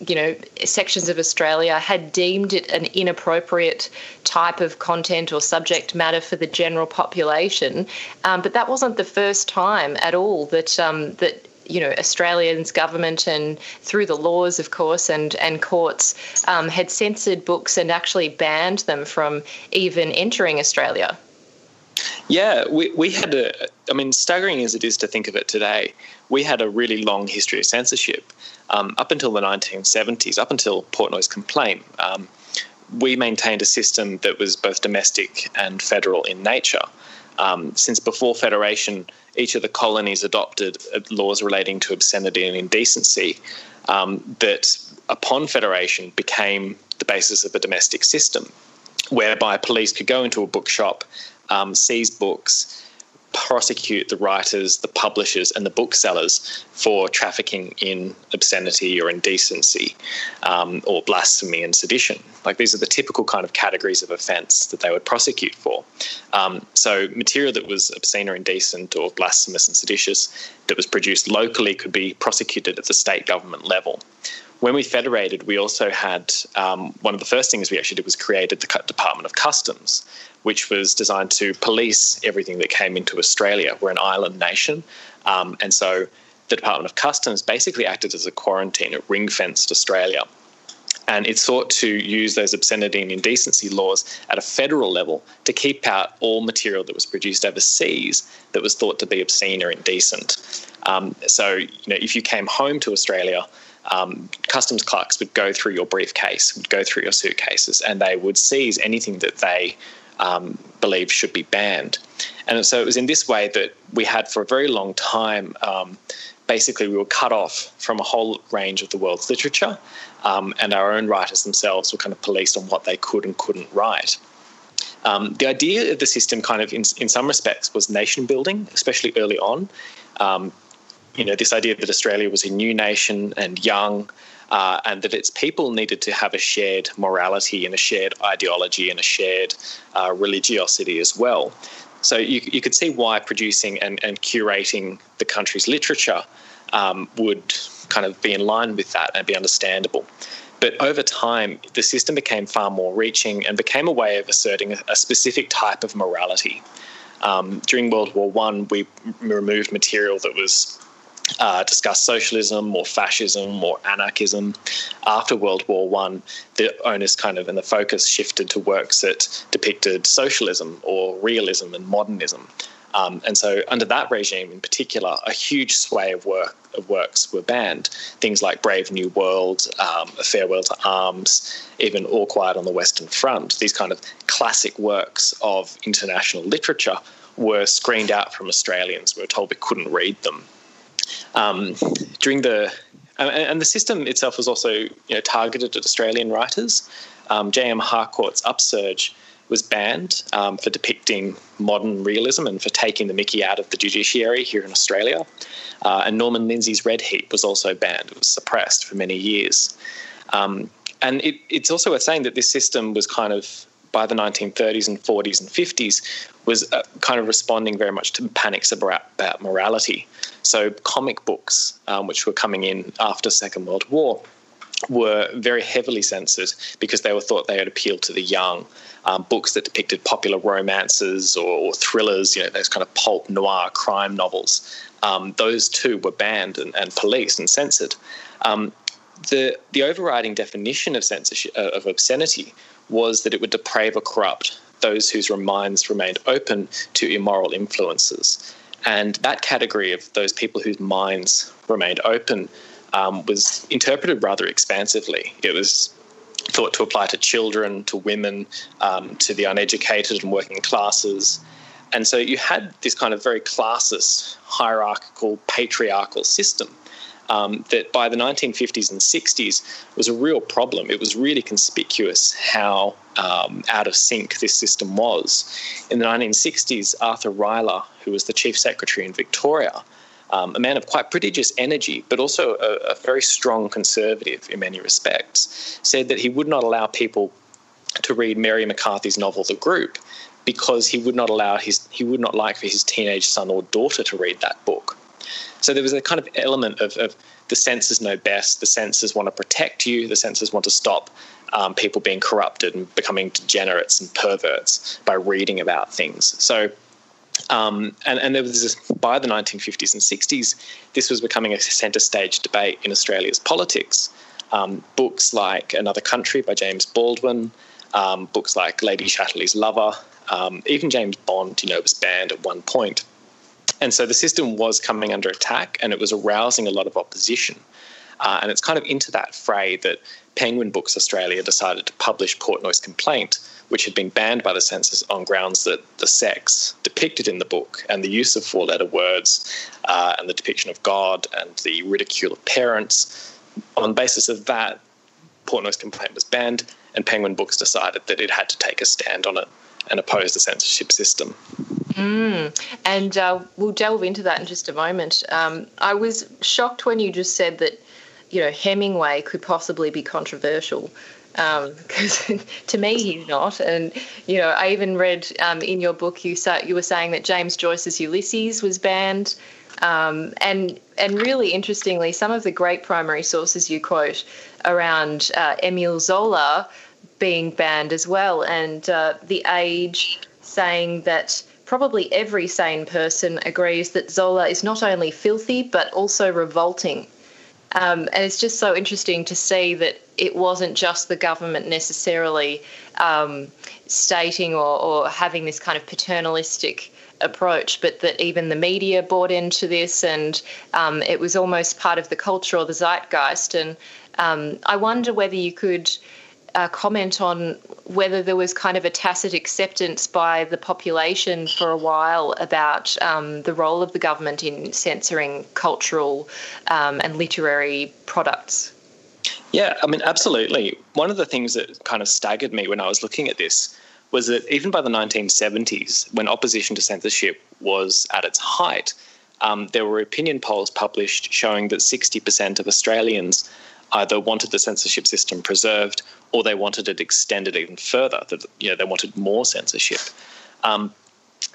you know, sections of Australia had deemed it an inappropriate type of content or subject matter for the general population. Um, but that wasn't the first time at all that um, that you know Australians government and through the laws, of course, and and courts um, had censored books and actually banned them from even entering Australia. Yeah, we, we had a, I mean, staggering as it is to think of it today, we had a really long history of censorship um, up until the 1970s, up until Portnoy's complaint. Um, we maintained a system that was both domestic and federal in nature. Um, since before Federation, each of the colonies adopted uh, laws relating to obscenity and indecency um, that, upon Federation, became the basis of a domestic system, whereby police could go into a bookshop, um, seize books, prosecute the writers, the publishers, and the booksellers for trafficking in obscenity or indecency um, or blasphemy and sedition. Like these are the typical kind of categories of offence that they would prosecute for. Um, so material that was obscene or indecent or blasphemous and seditious that was produced locally could be prosecuted at the state government level when we federated, we also had um, one of the first things we actually did was created the Department of Customs, which was designed to police everything that came into Australia. We're an island nation, um, and so the Department of Customs basically acted as a quarantine. It ring fenced Australia. And it sought to use those obscenity and indecency laws at a federal level to keep out all material that was produced overseas that was thought to be obscene or indecent. Um, so, you know, if you came home to Australia, um, customs clerks would go through your briefcase, would go through your suitcases, and they would seize anything that they um, believed should be banned. And so it was in this way that we had for a very long time. Um, basically, we were cut off from a whole range of the world's literature, um, and our own writers themselves were kind of policed on what they could and couldn't write. Um, the idea of the system, kind of in, in some respects, was nation building, especially early on. Um, you know, this idea that Australia was a new nation and young, uh, and that its people needed to have a shared morality and a shared ideology and a shared uh, religiosity as well. So you, you could see why producing and, and curating the country's literature um, would kind of be in line with that and be understandable. But over time, the system became far more reaching and became a way of asserting a, specific type of morality. Um, during World War One, we removed material that was uh, discuss socialism or fascism or anarchism. After World War One, the onus kind of and the focus shifted to works that depicted socialism or realism and modernism. Um, and so, under that regime in particular, a huge sway of work of works were banned. Things like Brave New World, um, A Farewell to Arms, even All Quiet on the Western Front. These kind of classic works of international literature were screened out from Australians. We were told we couldn't read them um, during the and the system itself was also you know, targeted at Australian writers. Um, J.M. Harcourt's Upsurge was banned um, for depicting modern realism and for taking the mickey out of the judiciary here in Australia. Uh, and Norman Lindsay's Redheap was also banned. It was suppressed for many years. Um, and it, it's also worth saying that this system was kind of by the 1930s and 40s and 50s was uh, kind of responding very much to panics about, about morality. So comic books, um, which were coming in after Second World War, were very heavily censored because they were thought they would appeal to the young. Um, books that depicted popular romances or, or, thrillers, you know, those kind of pulp noir crime novels, um, those too were banned and, and policed and censored. Um, the the overriding definition of censorship uh, of obscenity was that it would deprave or corrupt those whose minds remained open to immoral influences. And that category of those people whose minds remained open um, was interpreted rather expansively. It was thought to apply to children, to women, um, to the uneducated and working classes. And so you had this kind of very classist, hierarchical, patriarchal system um, that by the 1950s and 60s was a real problem. It was really conspicuous how um, out of sync this system was. In the 1960s, Arthur Rylah, who was the chief secretary in Victoria, um, a man of quite prodigious energy, but also a, a very strong conservative in many respects, said that he would not allow people to read Mary McCarthy's novel The Group because he would not allow his he would not like for his teenage son or daughter to read that book. So there was a kind of element of, of the censors know best, the censors want to protect you, the censors want to stop um, people being corrupted and becoming degenerates and perverts by reading about things. So um, and, and there was this, by the 1950s and 60s, this was becoming a centre stage debate in Australia's politics. Um, books like Another Country by James Baldwin, um, books like Lady Chatterley's Lover, um, even James Bond, you know, was banned at one point. And so the system was coming under attack and it was arousing a lot of opposition. Uh, and it's kind of into that fray that Penguin Books Australia decided to publish Portnoy's complaint, which had been banned by the censors on grounds that the sex depicted in the book and the use of four letter words uh, and the depiction of God and the ridicule of parents, on the basis of that, Portnoy's complaint was banned, and Penguin Books decided that it had to take a stand on it and oppose the censorship system. Mm. And uh, we'll delve into that in just a moment. Um, I was shocked when you just said that, you know, Hemingway could possibly be controversial because um, [laughs] to me he's not. And you know, I even read um, in your book you sa- you were saying that James Joyce's Ulysses was banned. Um, and and really interestingly, some of the great primary sources you quote around uh, Emile Zola being banned as well, and uh, the Age saying that probably every sane person agrees that Zola is not only filthy but also revolting. Um, and it's just so interesting to see that it wasn't just the government necessarily um, stating or, or having this kind of paternalistic approach, but that even the media bought into this and um, it was almost part of the culture or the zeitgeist. And um, I wonder whether you could uh, comment on whether there was kind of a tacit acceptance by the population for a while about um, the role of the government in censoring cultural um, and literary products. Yeah, I mean, absolutely. One of the things that kind of staggered me when I was looking at this was that even by the 1970s, when opposition to censorship was at its height, um, there were opinion polls published showing that 60% of Australians either wanted the censorship system preserved or they wanted it extended even further. That you know they wanted more censorship. Um,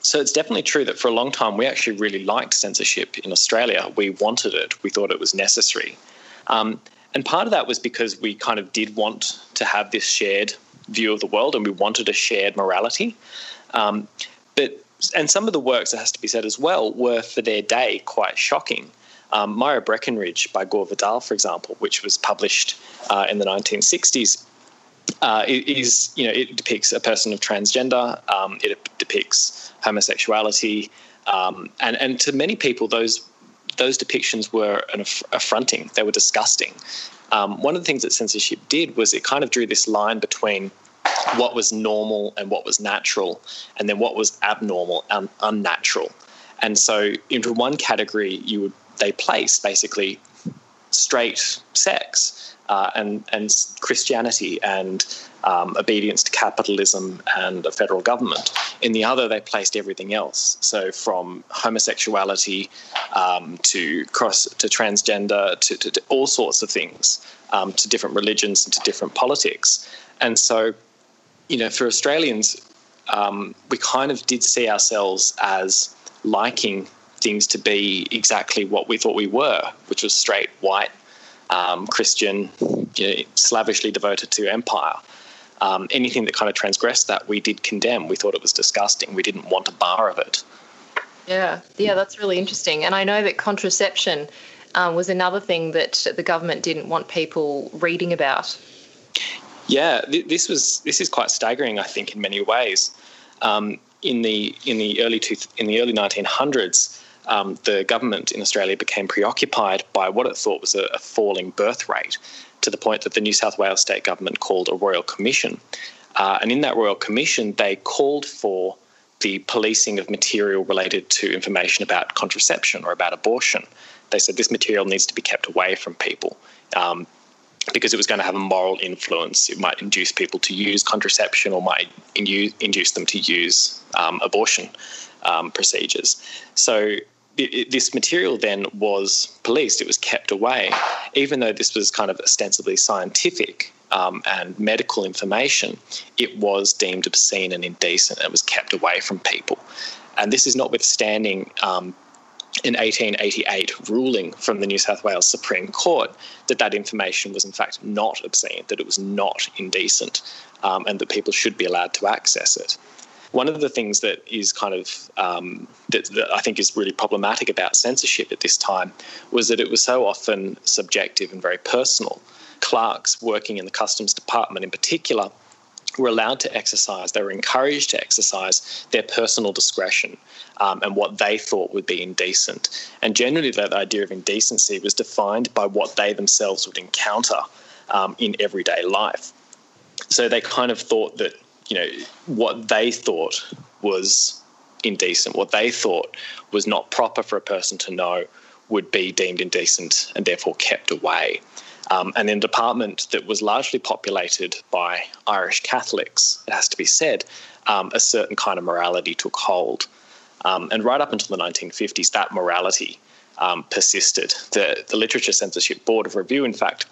so it's definitely true that for a long time we actually really liked censorship in Australia. We wanted it. We thought it was necessary. Um, and part of that was because we kind of did want to have this shared view of the world and we wanted a shared morality. Um, but and some of the works, it has to be said as well, were for their day quite shocking. Um, Myra Breckinridge by Gore Vidal, for example, which was published uh, in the 1960s, uh, is you know it depicts a person of transgender, um, it depicts homosexuality, um, and and to many people those those depictions were an aff- affronting. They were disgusting. Um, one of the things that censorship did was it kind of drew this line between what was normal and what was natural, and then what was abnormal and unnatural. And so, into one category, you would they place basically straight sex uh, and and Christianity and um, obedience to capitalism and a federal government. In the other, they placed everything else. So from homosexuality um, to cross to transgender to, to, to all sorts of things, um, to different religions and to different politics. And so, you know, for Australians, um, we kind of did see ourselves as liking things to be exactly what we thought we were, which was straight, white, um, Christian, you know, slavishly devoted to empire. Um, anything that kind of transgressed that, we did condemn. We thought it was disgusting. We didn't want a bar of it. Yeah, yeah, that's really interesting. And I know that contraception um, was another thing that the government didn't want people reading about. Yeah, this was this is quite staggering. I think in many ways. Um, in the in the early two, in the early 1900s, um, the government in Australia became preoccupied by what it thought was a, a, falling birth rate to the point that the New South Wales state government called a royal commission. Uh, and in that royal commission, they called for the policing of material related to information about contraception or about abortion. They said this material needs to be kept away from people. Um, because it was going to have a moral influence. It might induce people to use contraception or might induce, them to use um, abortion um, procedures. So this material then was policed, it was kept away, even though this was kind of ostensibly scientific um, and medical information, it was deemed obscene and indecent and it was kept away from people. And this is notwithstanding um, an 1888 ruling from the New South Wales Supreme Court that that information was in fact not obscene, that it was not indecent, um, and that people should be allowed to access it. One of the things that is kind of um, that, that, I think is really problematic about censorship at this time was that it was so often subjective and very personal. Clerks working in the customs department, in particular, were allowed to exercise, they were encouraged to exercise their personal discretion um, and what they thought would be indecent. And generally, that idea of indecency was defined by what they themselves would encounter um, in everyday life. So they kind of thought that you know, what they thought was indecent, what they thought was not proper for a person to know, would be deemed indecent and therefore kept away. Um, and in a department that was largely populated by Irish Catholics, it has to be said, um, a certain kind of morality took hold. Um, and right up until the 1950s, that morality um, persisted. The, the Literature Censorship Board of Review, in fact,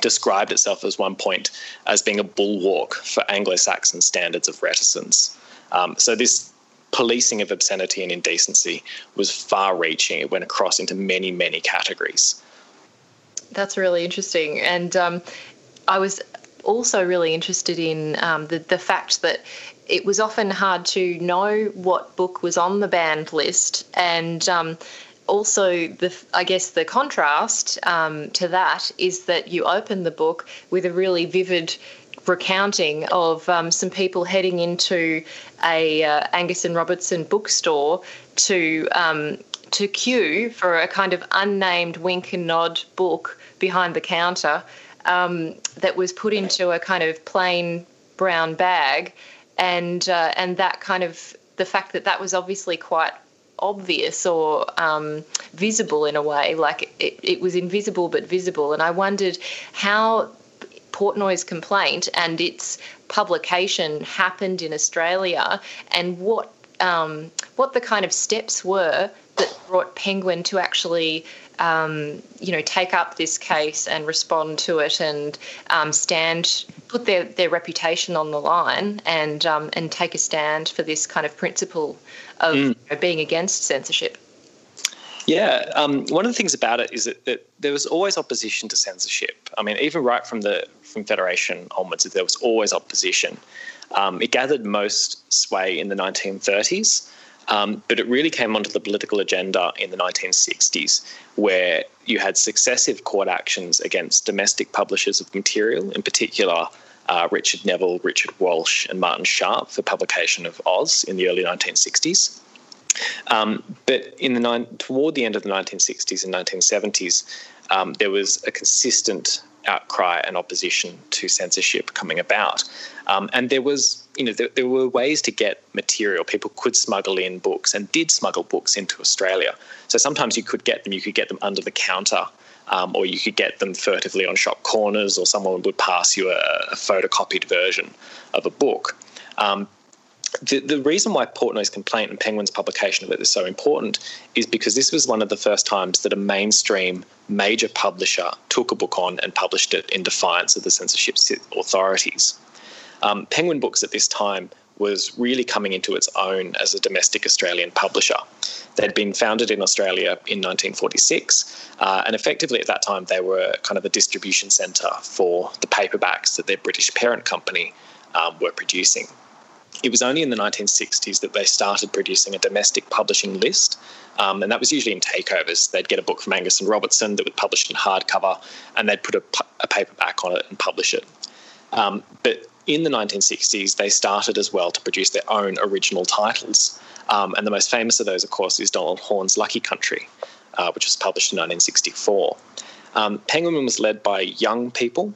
described itself as one point as being a bulwark for Anglo Saxon standards of reticence. Um, so this policing of obscenity and indecency was far reaching. It went across into many, many categories. That's really interesting. And um, I was also really interested in um, the, the fact that it was often hard to know what book was on the banned list and um, also the I guess the contrast um, to that is that you open the book with a really vivid recounting of um, some people heading into a uh, Angus and Robertson bookstore to um, to queue for a kind of unnamed wink and nod book behind the counter um, that was put into a kind of plain brown bag, and uh, and that kind of the fact that that was obviously quite obvious or um, visible in a way. Like it, it was invisible but visible. And I wondered how Portnoy's complaint and its publication happened in Australia and what um, what the kind of steps were that brought Penguin to actually um, you know take up this case and respond to it and um, stand put their, their reputation on the line and um, and take a stand for this kind of principle of mm. you know, being against censorship. Yeah, um, one of the things about it is that, that, there was always opposition to censorship. I mean, even right from the from Federation onwards, there was always opposition. Um, it gathered most sway in the 1930s, um, but it really came onto the political agenda in the 1960s, where you had successive court actions against domestic publishers of material, in particular uh, Richard Neville, Richard Walsh, and Martin Sharp for publication of Oz in the early 1960s. Um, but in the toward the end of the 1960s and 1970s, um, there was a consistent outcry and opposition to censorship coming about, um, and there was, you know, there, there, were ways to get material. People could smuggle in books and did smuggle books into Australia. So sometimes you could get them. You could get them under the counter um, or you could get them furtively on shop corners, or someone would pass you a, a photocopied version of a book. Um, the, the, reason why Portnoy's complaint and Penguin's publication of it is so important is because this was one of the first times that a mainstream major publisher took a book on and published it in defiance of the censorship authorities. Um, Penguin Books at this time was really coming into its own as a domestic Australian publisher. They'd been founded in Australia in 1946, uh, and effectively at that time they were kind of a distribution centre for the paperbacks that their British parent company um, were producing. It was only in the 1960s that they started producing a domestic publishing list, um, and that was usually in takeovers. They'd get a book from Angus and Robertson that was published in hardcover, and they'd put a, a paperback on it and publish it. Um, but in the 1960s, they started as well to produce their own original titles. Um, and the most famous of those, of course, is Donald Horne's Lucky Country, uh, which was published in 1964. Um, Penguin was led by young people,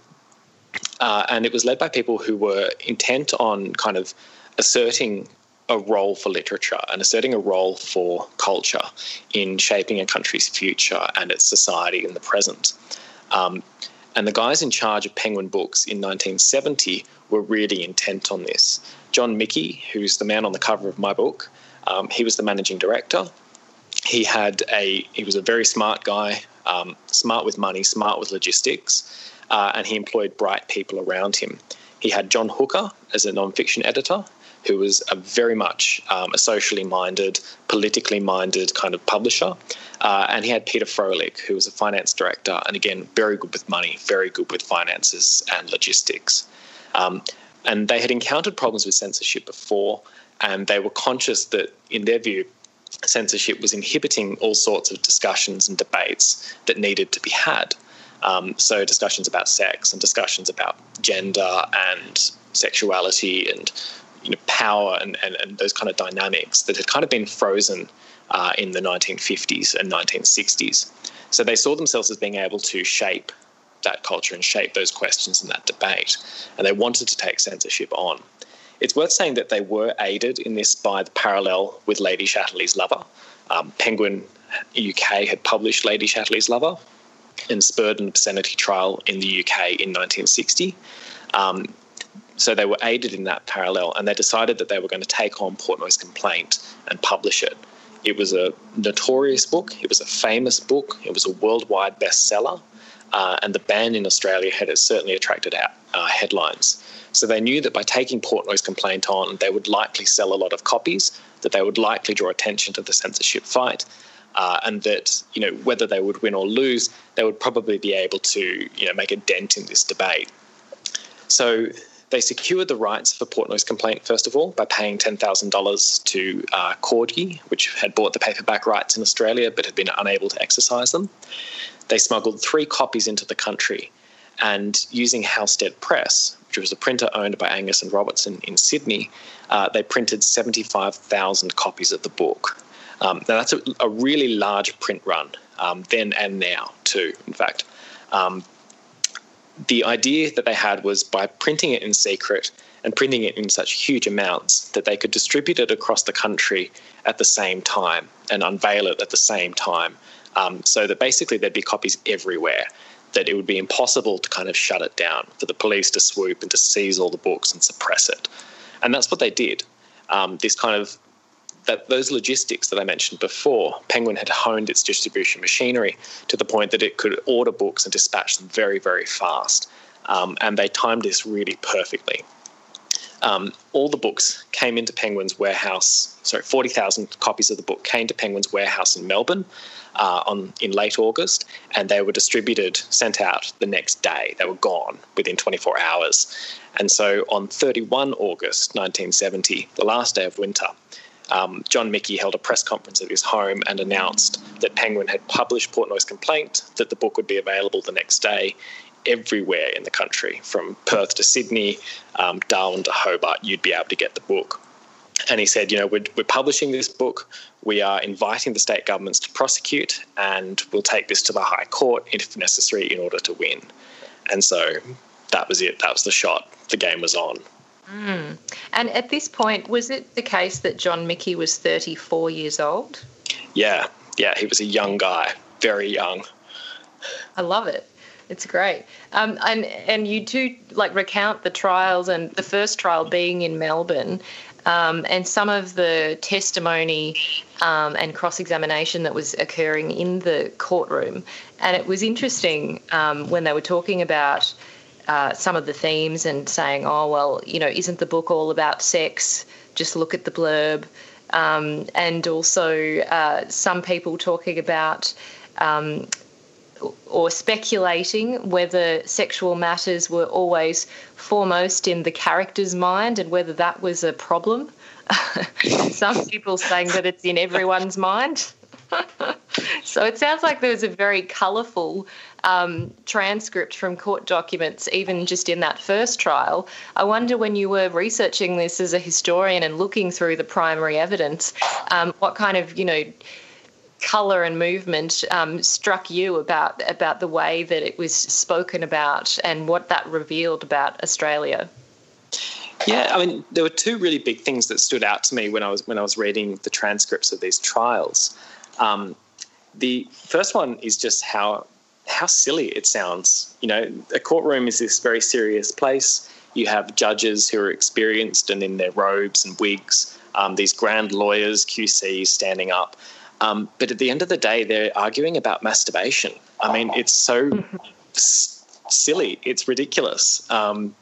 uh, and it was led by people who were intent on kind of asserting a role for literature and asserting a role for culture in shaping a country's future and its society in the present. Um, and the guys in charge of Penguin Books in 1970 were really intent on this. John Michie, who's the man on the cover of my book, um, he was the managing director. he had a he was a very smart guy, um, smart with money, smart with logistics, uh, and he employed bright people around him. He had John Hooker as a non-fiction editor, who was a very much um, a socially minded, politically minded kind of publisher. Uh, and he had Peter Froelich, who was a finance director, and again, very good with money, very good with finances and logistics. Um, and they had encountered problems with censorship before, and they were conscious that, in their view, censorship was inhibiting all sorts of discussions and debates that needed to be had. Um, so, discussions about sex and discussions about gender and sexuality and you know, power and, and, and those kind of dynamics that had kind of been frozen uh, in the 1950s and 1960s. So they saw themselves as being able to shape that culture and shape those questions and that debate. And they wanted to take censorship on. It's worth saying that they were aided in this by the parallel with Lady Chatterley's Lover. Um, Penguin UK had published Lady Chatterley's Lover and spurred an obscenity trial in the UK in 1960. Um, so they were aided in that parallel, and they decided that they were going to take on Portnoy's complaint and publish it. It was a notorious book. It was a famous book. It was a worldwide bestseller, uh, and the ban in Australia had certainly attracted out, uh, headlines. So they knew that by taking Portnoy's complaint on, they would likely sell a lot of copies, that they would likely draw attention to the censorship fight, uh, and that you know whether they would win or lose, they would probably be able to you know make a dent in this debate. So they secured the rights for Portnoy's complaint, first of all, by paying $10,000 to uh, Corgi, which had bought the paperback rights in Australia but had been unable to exercise them. They smuggled three copies into the country and using Halstead Press, which was a printer owned by Angus and Robertson in Sydney, uh, they printed 75,000 copies of the book. Um, now, that's a, a, really large print run, um, then and now, too, in fact. Um, the idea that they had was by printing it in secret and printing it in such huge amounts that they could distribute it across the country at the same time and unveil it at the same time. Um, so that basically there'd be copies everywhere, that it would be impossible to kind of shut it down, for the police to swoop and to seize all the books and suppress it. And that's what they did. Um, this kind of that those logistics that I mentioned before, Penguin had honed its distribution machinery to the point that it could order books and dispatch them very, very fast. Um, and they timed this really perfectly. Um, all the books came into Penguin's warehouse. Sorry, forty thousand copies of the book came to Penguin's warehouse in Melbourne uh, on in late August, and they were distributed, sent out the next day. They were gone within 24 hours. And so on 31 August 1970, the last day of winter, um, John Michie held a press conference at his home and announced that Penguin had published Portnoy's complaint, that the book would be available the next day everywhere in the country, from Perth to Sydney, um, Darwin to Hobart, you'd be able to get the book. And he said, you know, we're, we're publishing this book, we are inviting the state governments to prosecute, and we'll take this to the High Court if necessary in order to win. And so that was it, that was the shot, the game was on. Mm. And at this point, was it the case that John Michie was 34 years old? Yeah, yeah, he was a young guy, very young. I love it. It's great. Um, and and you do like recount the trials and the first trial being in Melbourne, um, and some of the testimony um, and cross examination that was occurring in the courtroom. And it was interesting um, when they were talking about uh, some of the themes and saying, oh, well, you know, isn't the book all about sex? Just look at the blurb. Um, and also uh, some people talking about um, or speculating whether sexual matters were always foremost in the character's mind and whether that was a problem. [laughs] some people saying that it's in everyone's mind. [laughs] [laughs] so it sounds like there was a very colourful um, transcript from court documents, even just in that first trial. I wonder when you were researching this as a historian and looking through the primary evidence, um, what kind of, you know, colour and movement um, struck you about about the way that it was spoken about and what that revealed about Australia? Yeah, I mean, there were two really big things that stood out to me when I was when I was reading the transcripts of these trials. Um, the first one is just how how silly it sounds. You know, a courtroom is this very serious place. You have judges who are experienced and in their robes and wigs, um, these grand lawyers, QCs standing up. Um, but at the end of the day, they're arguing about masturbation. I mean, it's so s- silly. It's ridiculous. Um,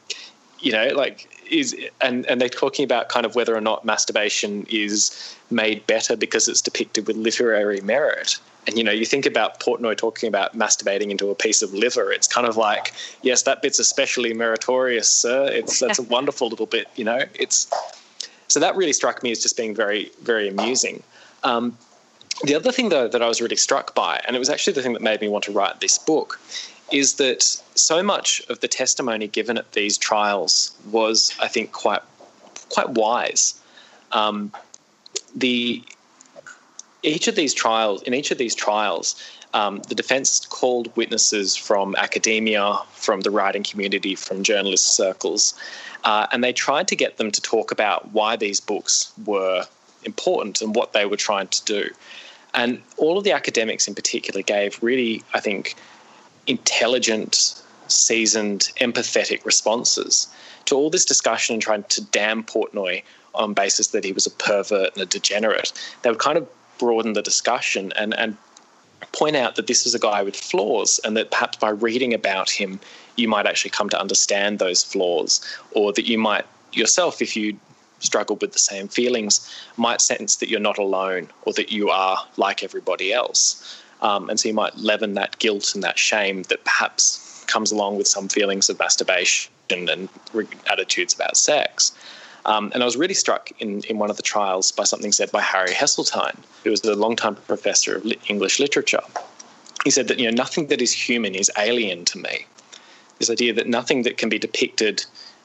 you know, like is and and they're talking about kind of whether or not masturbation is made better because it's depicted with literary merit. And you know, you think about Portnoy talking about masturbating into a piece of liver. It's kind of like, yes, that bit's especially meritorious, sir. It's that's a [laughs] wonderful little bit. You know, it's so that really struck me as just being very, very amusing. Um, the other thing, though, that I was really struck by, and it was actually the thing that made me want to write this book, is that so much of the testimony given at these trials was, I think, quite quite wise. Um, the each of these trials, in each of these trials, um, the defence called witnesses from academia, from the writing community, from journalist circles, uh, and they tried to get them to talk about why these books were important and what they were trying to do. And all of the academics in particular gave really, I think, intelligent, seasoned, empathetic responses to all this discussion and trying to damn Portnoy on basis that he was a pervert and a degenerate. They would kind of broaden the discussion and, and point out that this is a guy with flaws and that perhaps by reading about him, you might actually come to understand those flaws, or that you might yourself, if you struggled with the same feelings, might sense that you're not alone or that you are like everybody else. Um, and so you might leaven that guilt and that shame that perhaps comes along with some feelings of masturbation and attitudes about sex. Um, and I was really struck in, in one of the trials by something said by Harry Heseltine, who was a long-time professor of English literature. He said that you know nothing that is human is alien to me. This idea that nothing that can be depicted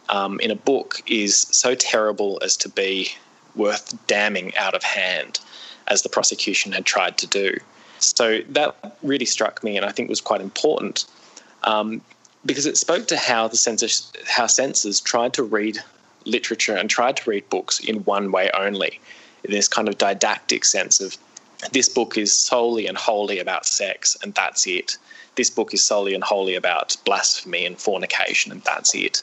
um, in a book is so terrible as to be worth damning out of hand, as the prosecution had tried to do. So that really struck me, and I think was quite important um, because it spoke to how the censors, how censors tried to read literature and tried to read books in one way only, in this kind of didactic sense of this book is solely and wholly about sex, and that's it. This book is solely and wholly about blasphemy and fornication, and that's it.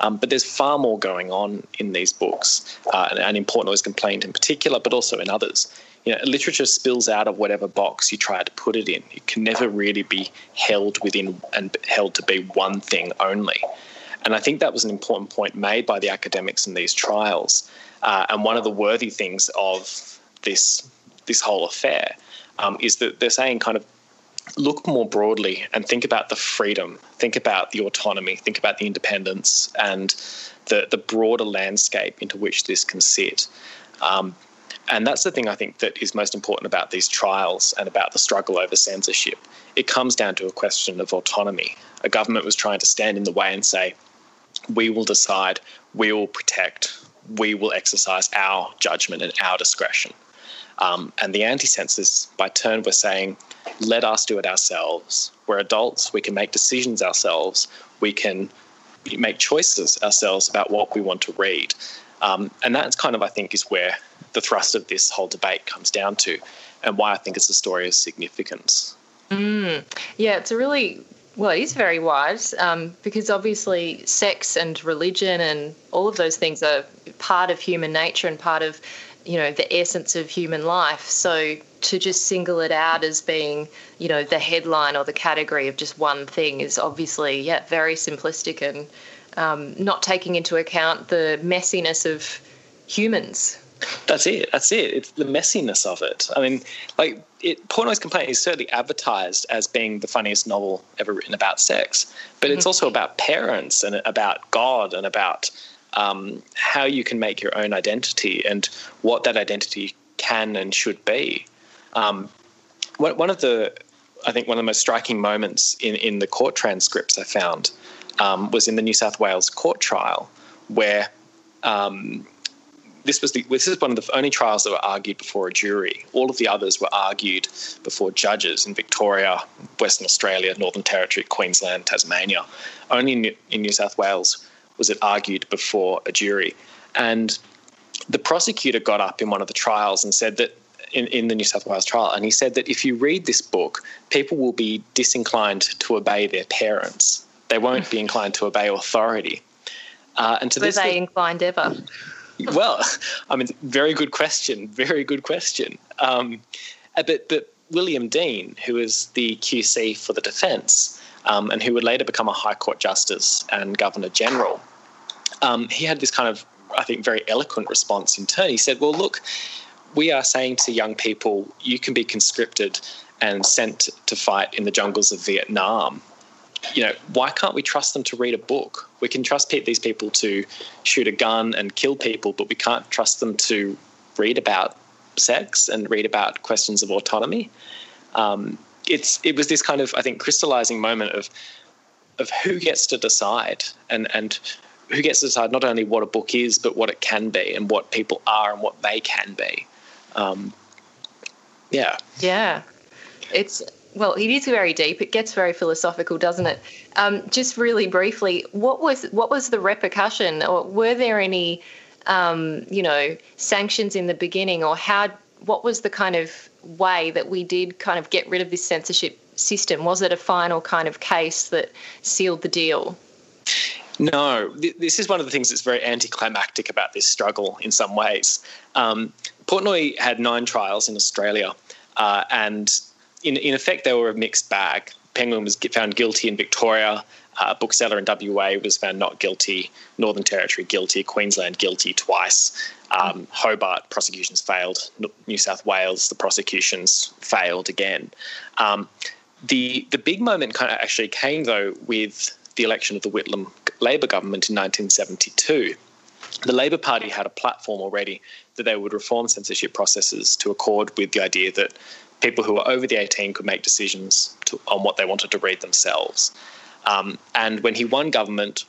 Um, but there's far more going on in these books, uh, and, and in Portnoy's complaint in particular, but also in others. You know, literature spills out of whatever box you try to put it in. It can never really be held within and held to be one thing only. And I think that was an important point made by the academics in these trials. Uh, and one of the worthy things of this this whole affair um, is that they're saying kind of look more broadly and think about the freedom, think about the autonomy, think about the independence and the, the broader landscape into which this can sit. Um, and that's the thing I think that is most important about these trials and about the struggle over censorship. It comes down to a question of autonomy. A government was trying to stand in the way and say, we will decide, we will protect, we will exercise our judgment and our discretion. Um, and the anti censors, by turn, were saying, let us do it ourselves. We're adults, we can make decisions ourselves, we can make choices ourselves about what we want to read. Um, and that's kind of, I think, is where the thrust of this whole debate comes down to, and why I think it's a story of significance. Mm. Yeah, it's a really well, it is very wise um, because obviously sex and religion and all of those things are part of human nature and part of you know the essence of human life. So to just single it out as being you know the headline or the category of just one thing is obviously yeah very simplistic and um, not taking into account the messiness of humans that's it that's it it's the messiness of it i mean like it portnoy's complaint is certainly advertised as being the funniest novel ever written about sex but mm-hmm. it's also about parents and about god and about um, how you can make your own identity and what that identity can and should be. Um, one of the, I think, one of the most striking moments in, in the court transcripts I found um, was in the New South Wales court trial, where um, this was the, this is one of the only trials that were argued before a jury. All of the others were argued before judges in Victoria, Western Australia, Northern Territory, Queensland, Tasmania. Only in, in New South Wales was it argued before a jury. And the prosecutor got up in one of the trials and said that in, in the New South Wales trial, and he said that if you read this book, people will be disinclined to obey their parents. They won't be inclined to obey authority. Uh, and to Were this, they inclined ever? Well, [laughs] I mean, very good question. Very good question. Um, Uh, but but William Deane, who was the QC for the defence, um, and who would later become a High Court Justice and Governor General, um, he had this kind of, I think, very eloquent response in turn. He said, Well, look, we are saying to young people, you can be conscripted and sent to fight in the jungles of Vietnam. You know, why can't we trust them to read a book? We can trust these people to shoot a gun and kill people, but we can't trust them to read about sex and read about questions of autonomy. Um, it's it was this kind of I think crystallizing moment of of who gets to decide and and who gets to decide not only what a book is but what it can be and what people are and what they can be. Um, yeah. Yeah. It's well, it is very deep. It gets very philosophical, doesn't it? Um, just really briefly, what was what was the repercussion, or were there any, um, you know, sanctions in the beginning, or how? What was the kind of way that we did kind of get rid of this censorship system? Was it a final kind of case that sealed the deal? No, this is one of the things that's very anticlimactic about this struggle in some ways. Um, Portnoy had nine trials in Australia, uh, and in, in effect, they were a mixed bag. Penguin was found guilty in Victoria. Uh, bookseller in WA was found not guilty. Northern Territory guilty. Queensland guilty twice. Um, Hobart prosecutions failed. New South Wales the prosecutions failed again. Um, the the big moment kind of actually came though with the election of the Whitlam Labor government in 1972. The Labor Party had a platform already that they would reform censorship processes to accord with the idea that people who were over the 18 could make decisions to, on what they wanted to read themselves. Um, and when he won government,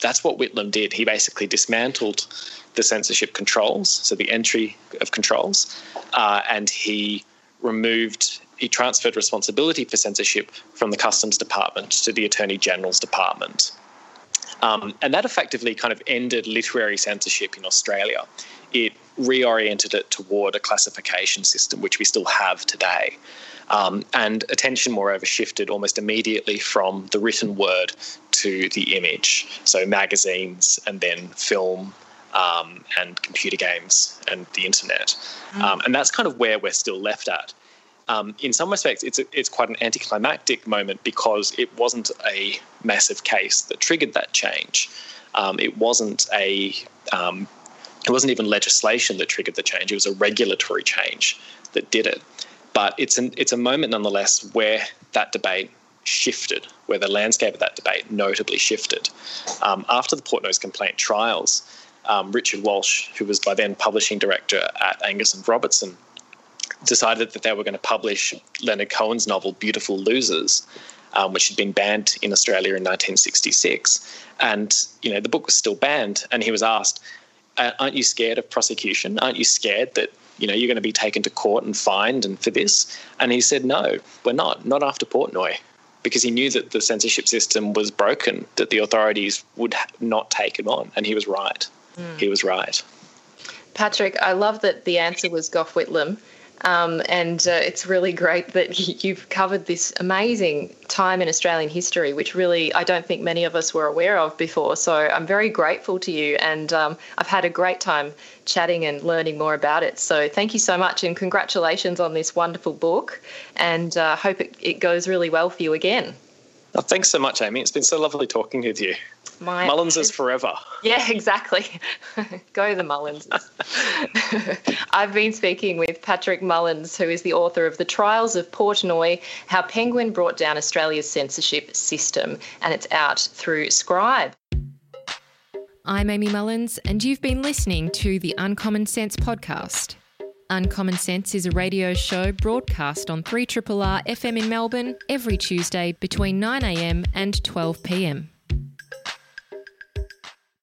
that's what Whitlam did. He basically dismantled the censorship controls, so the entry of controls, uh, and he removed, he transferred responsibility for censorship from the Customs Department to the Attorney General's Department. Um, and that effectively kind of ended literary censorship in Australia. It reoriented it toward a classification system, which we still have today. Um, and attention, moreover, shifted almost immediately from the written word to the image. So, magazines and then film um, and computer games and the internet. Mm. Um, and that's kind of where we're still left at. Um, in some respects, it's, a, it's quite an anticlimactic moment because it wasn't a massive case that triggered that change. Um, it wasn't a um, it wasn't even legislation that triggered the change; it was a regulatory change that did it. But it's an it's a moment nonetheless where that debate shifted, where the landscape of that debate notably shifted. Um, after the Portnoy's complaint trials, um, Richard Walsh, who was by then publishing director at Angus and Robertson, decided that they were going to publish Leonard Cohen's novel Beautiful Losers, um, which had been banned in Australia in 1966. And you know the book was still banned, and he was asked, "Aren't you scared of prosecution? Aren't you scared that you know you're going to be taken to court and fined and for this?" And he said, "No, we're not. Not after Portnoy." Because he knew that the censorship system was broken, that the authorities would not take him on, and he was right. Mm. He was right. Patrick, I love that the answer was Gough Whitlam. Um, and uh, it's really great that [laughs] you've covered this amazing time in Australian history, which really I don't think many of us were aware of before. So I'm very grateful to you, and um, I've had a great time chatting and learning more about it. So thank you so much, and congratulations on this wonderful book, and uh, hope it, it goes really well for you again. Oh, thanks so much, Amy. It's been so lovely talking with you. My Mullins is forever. Yeah, [laughs] exactly. [laughs] Go the Mullins. [laughs] I've been speaking with Patrick Mullins, who is the author of The Trials of Portnoy How Penguin Brought Down Australia's Censorship System, and it's out through Scribe. I'm Amy Mullins, and you've been listening to the Uncommon Sense podcast. Uncommon Sense is a radio show broadcast on 3RRR FM in Melbourne every Tuesday between 9am and 12pm.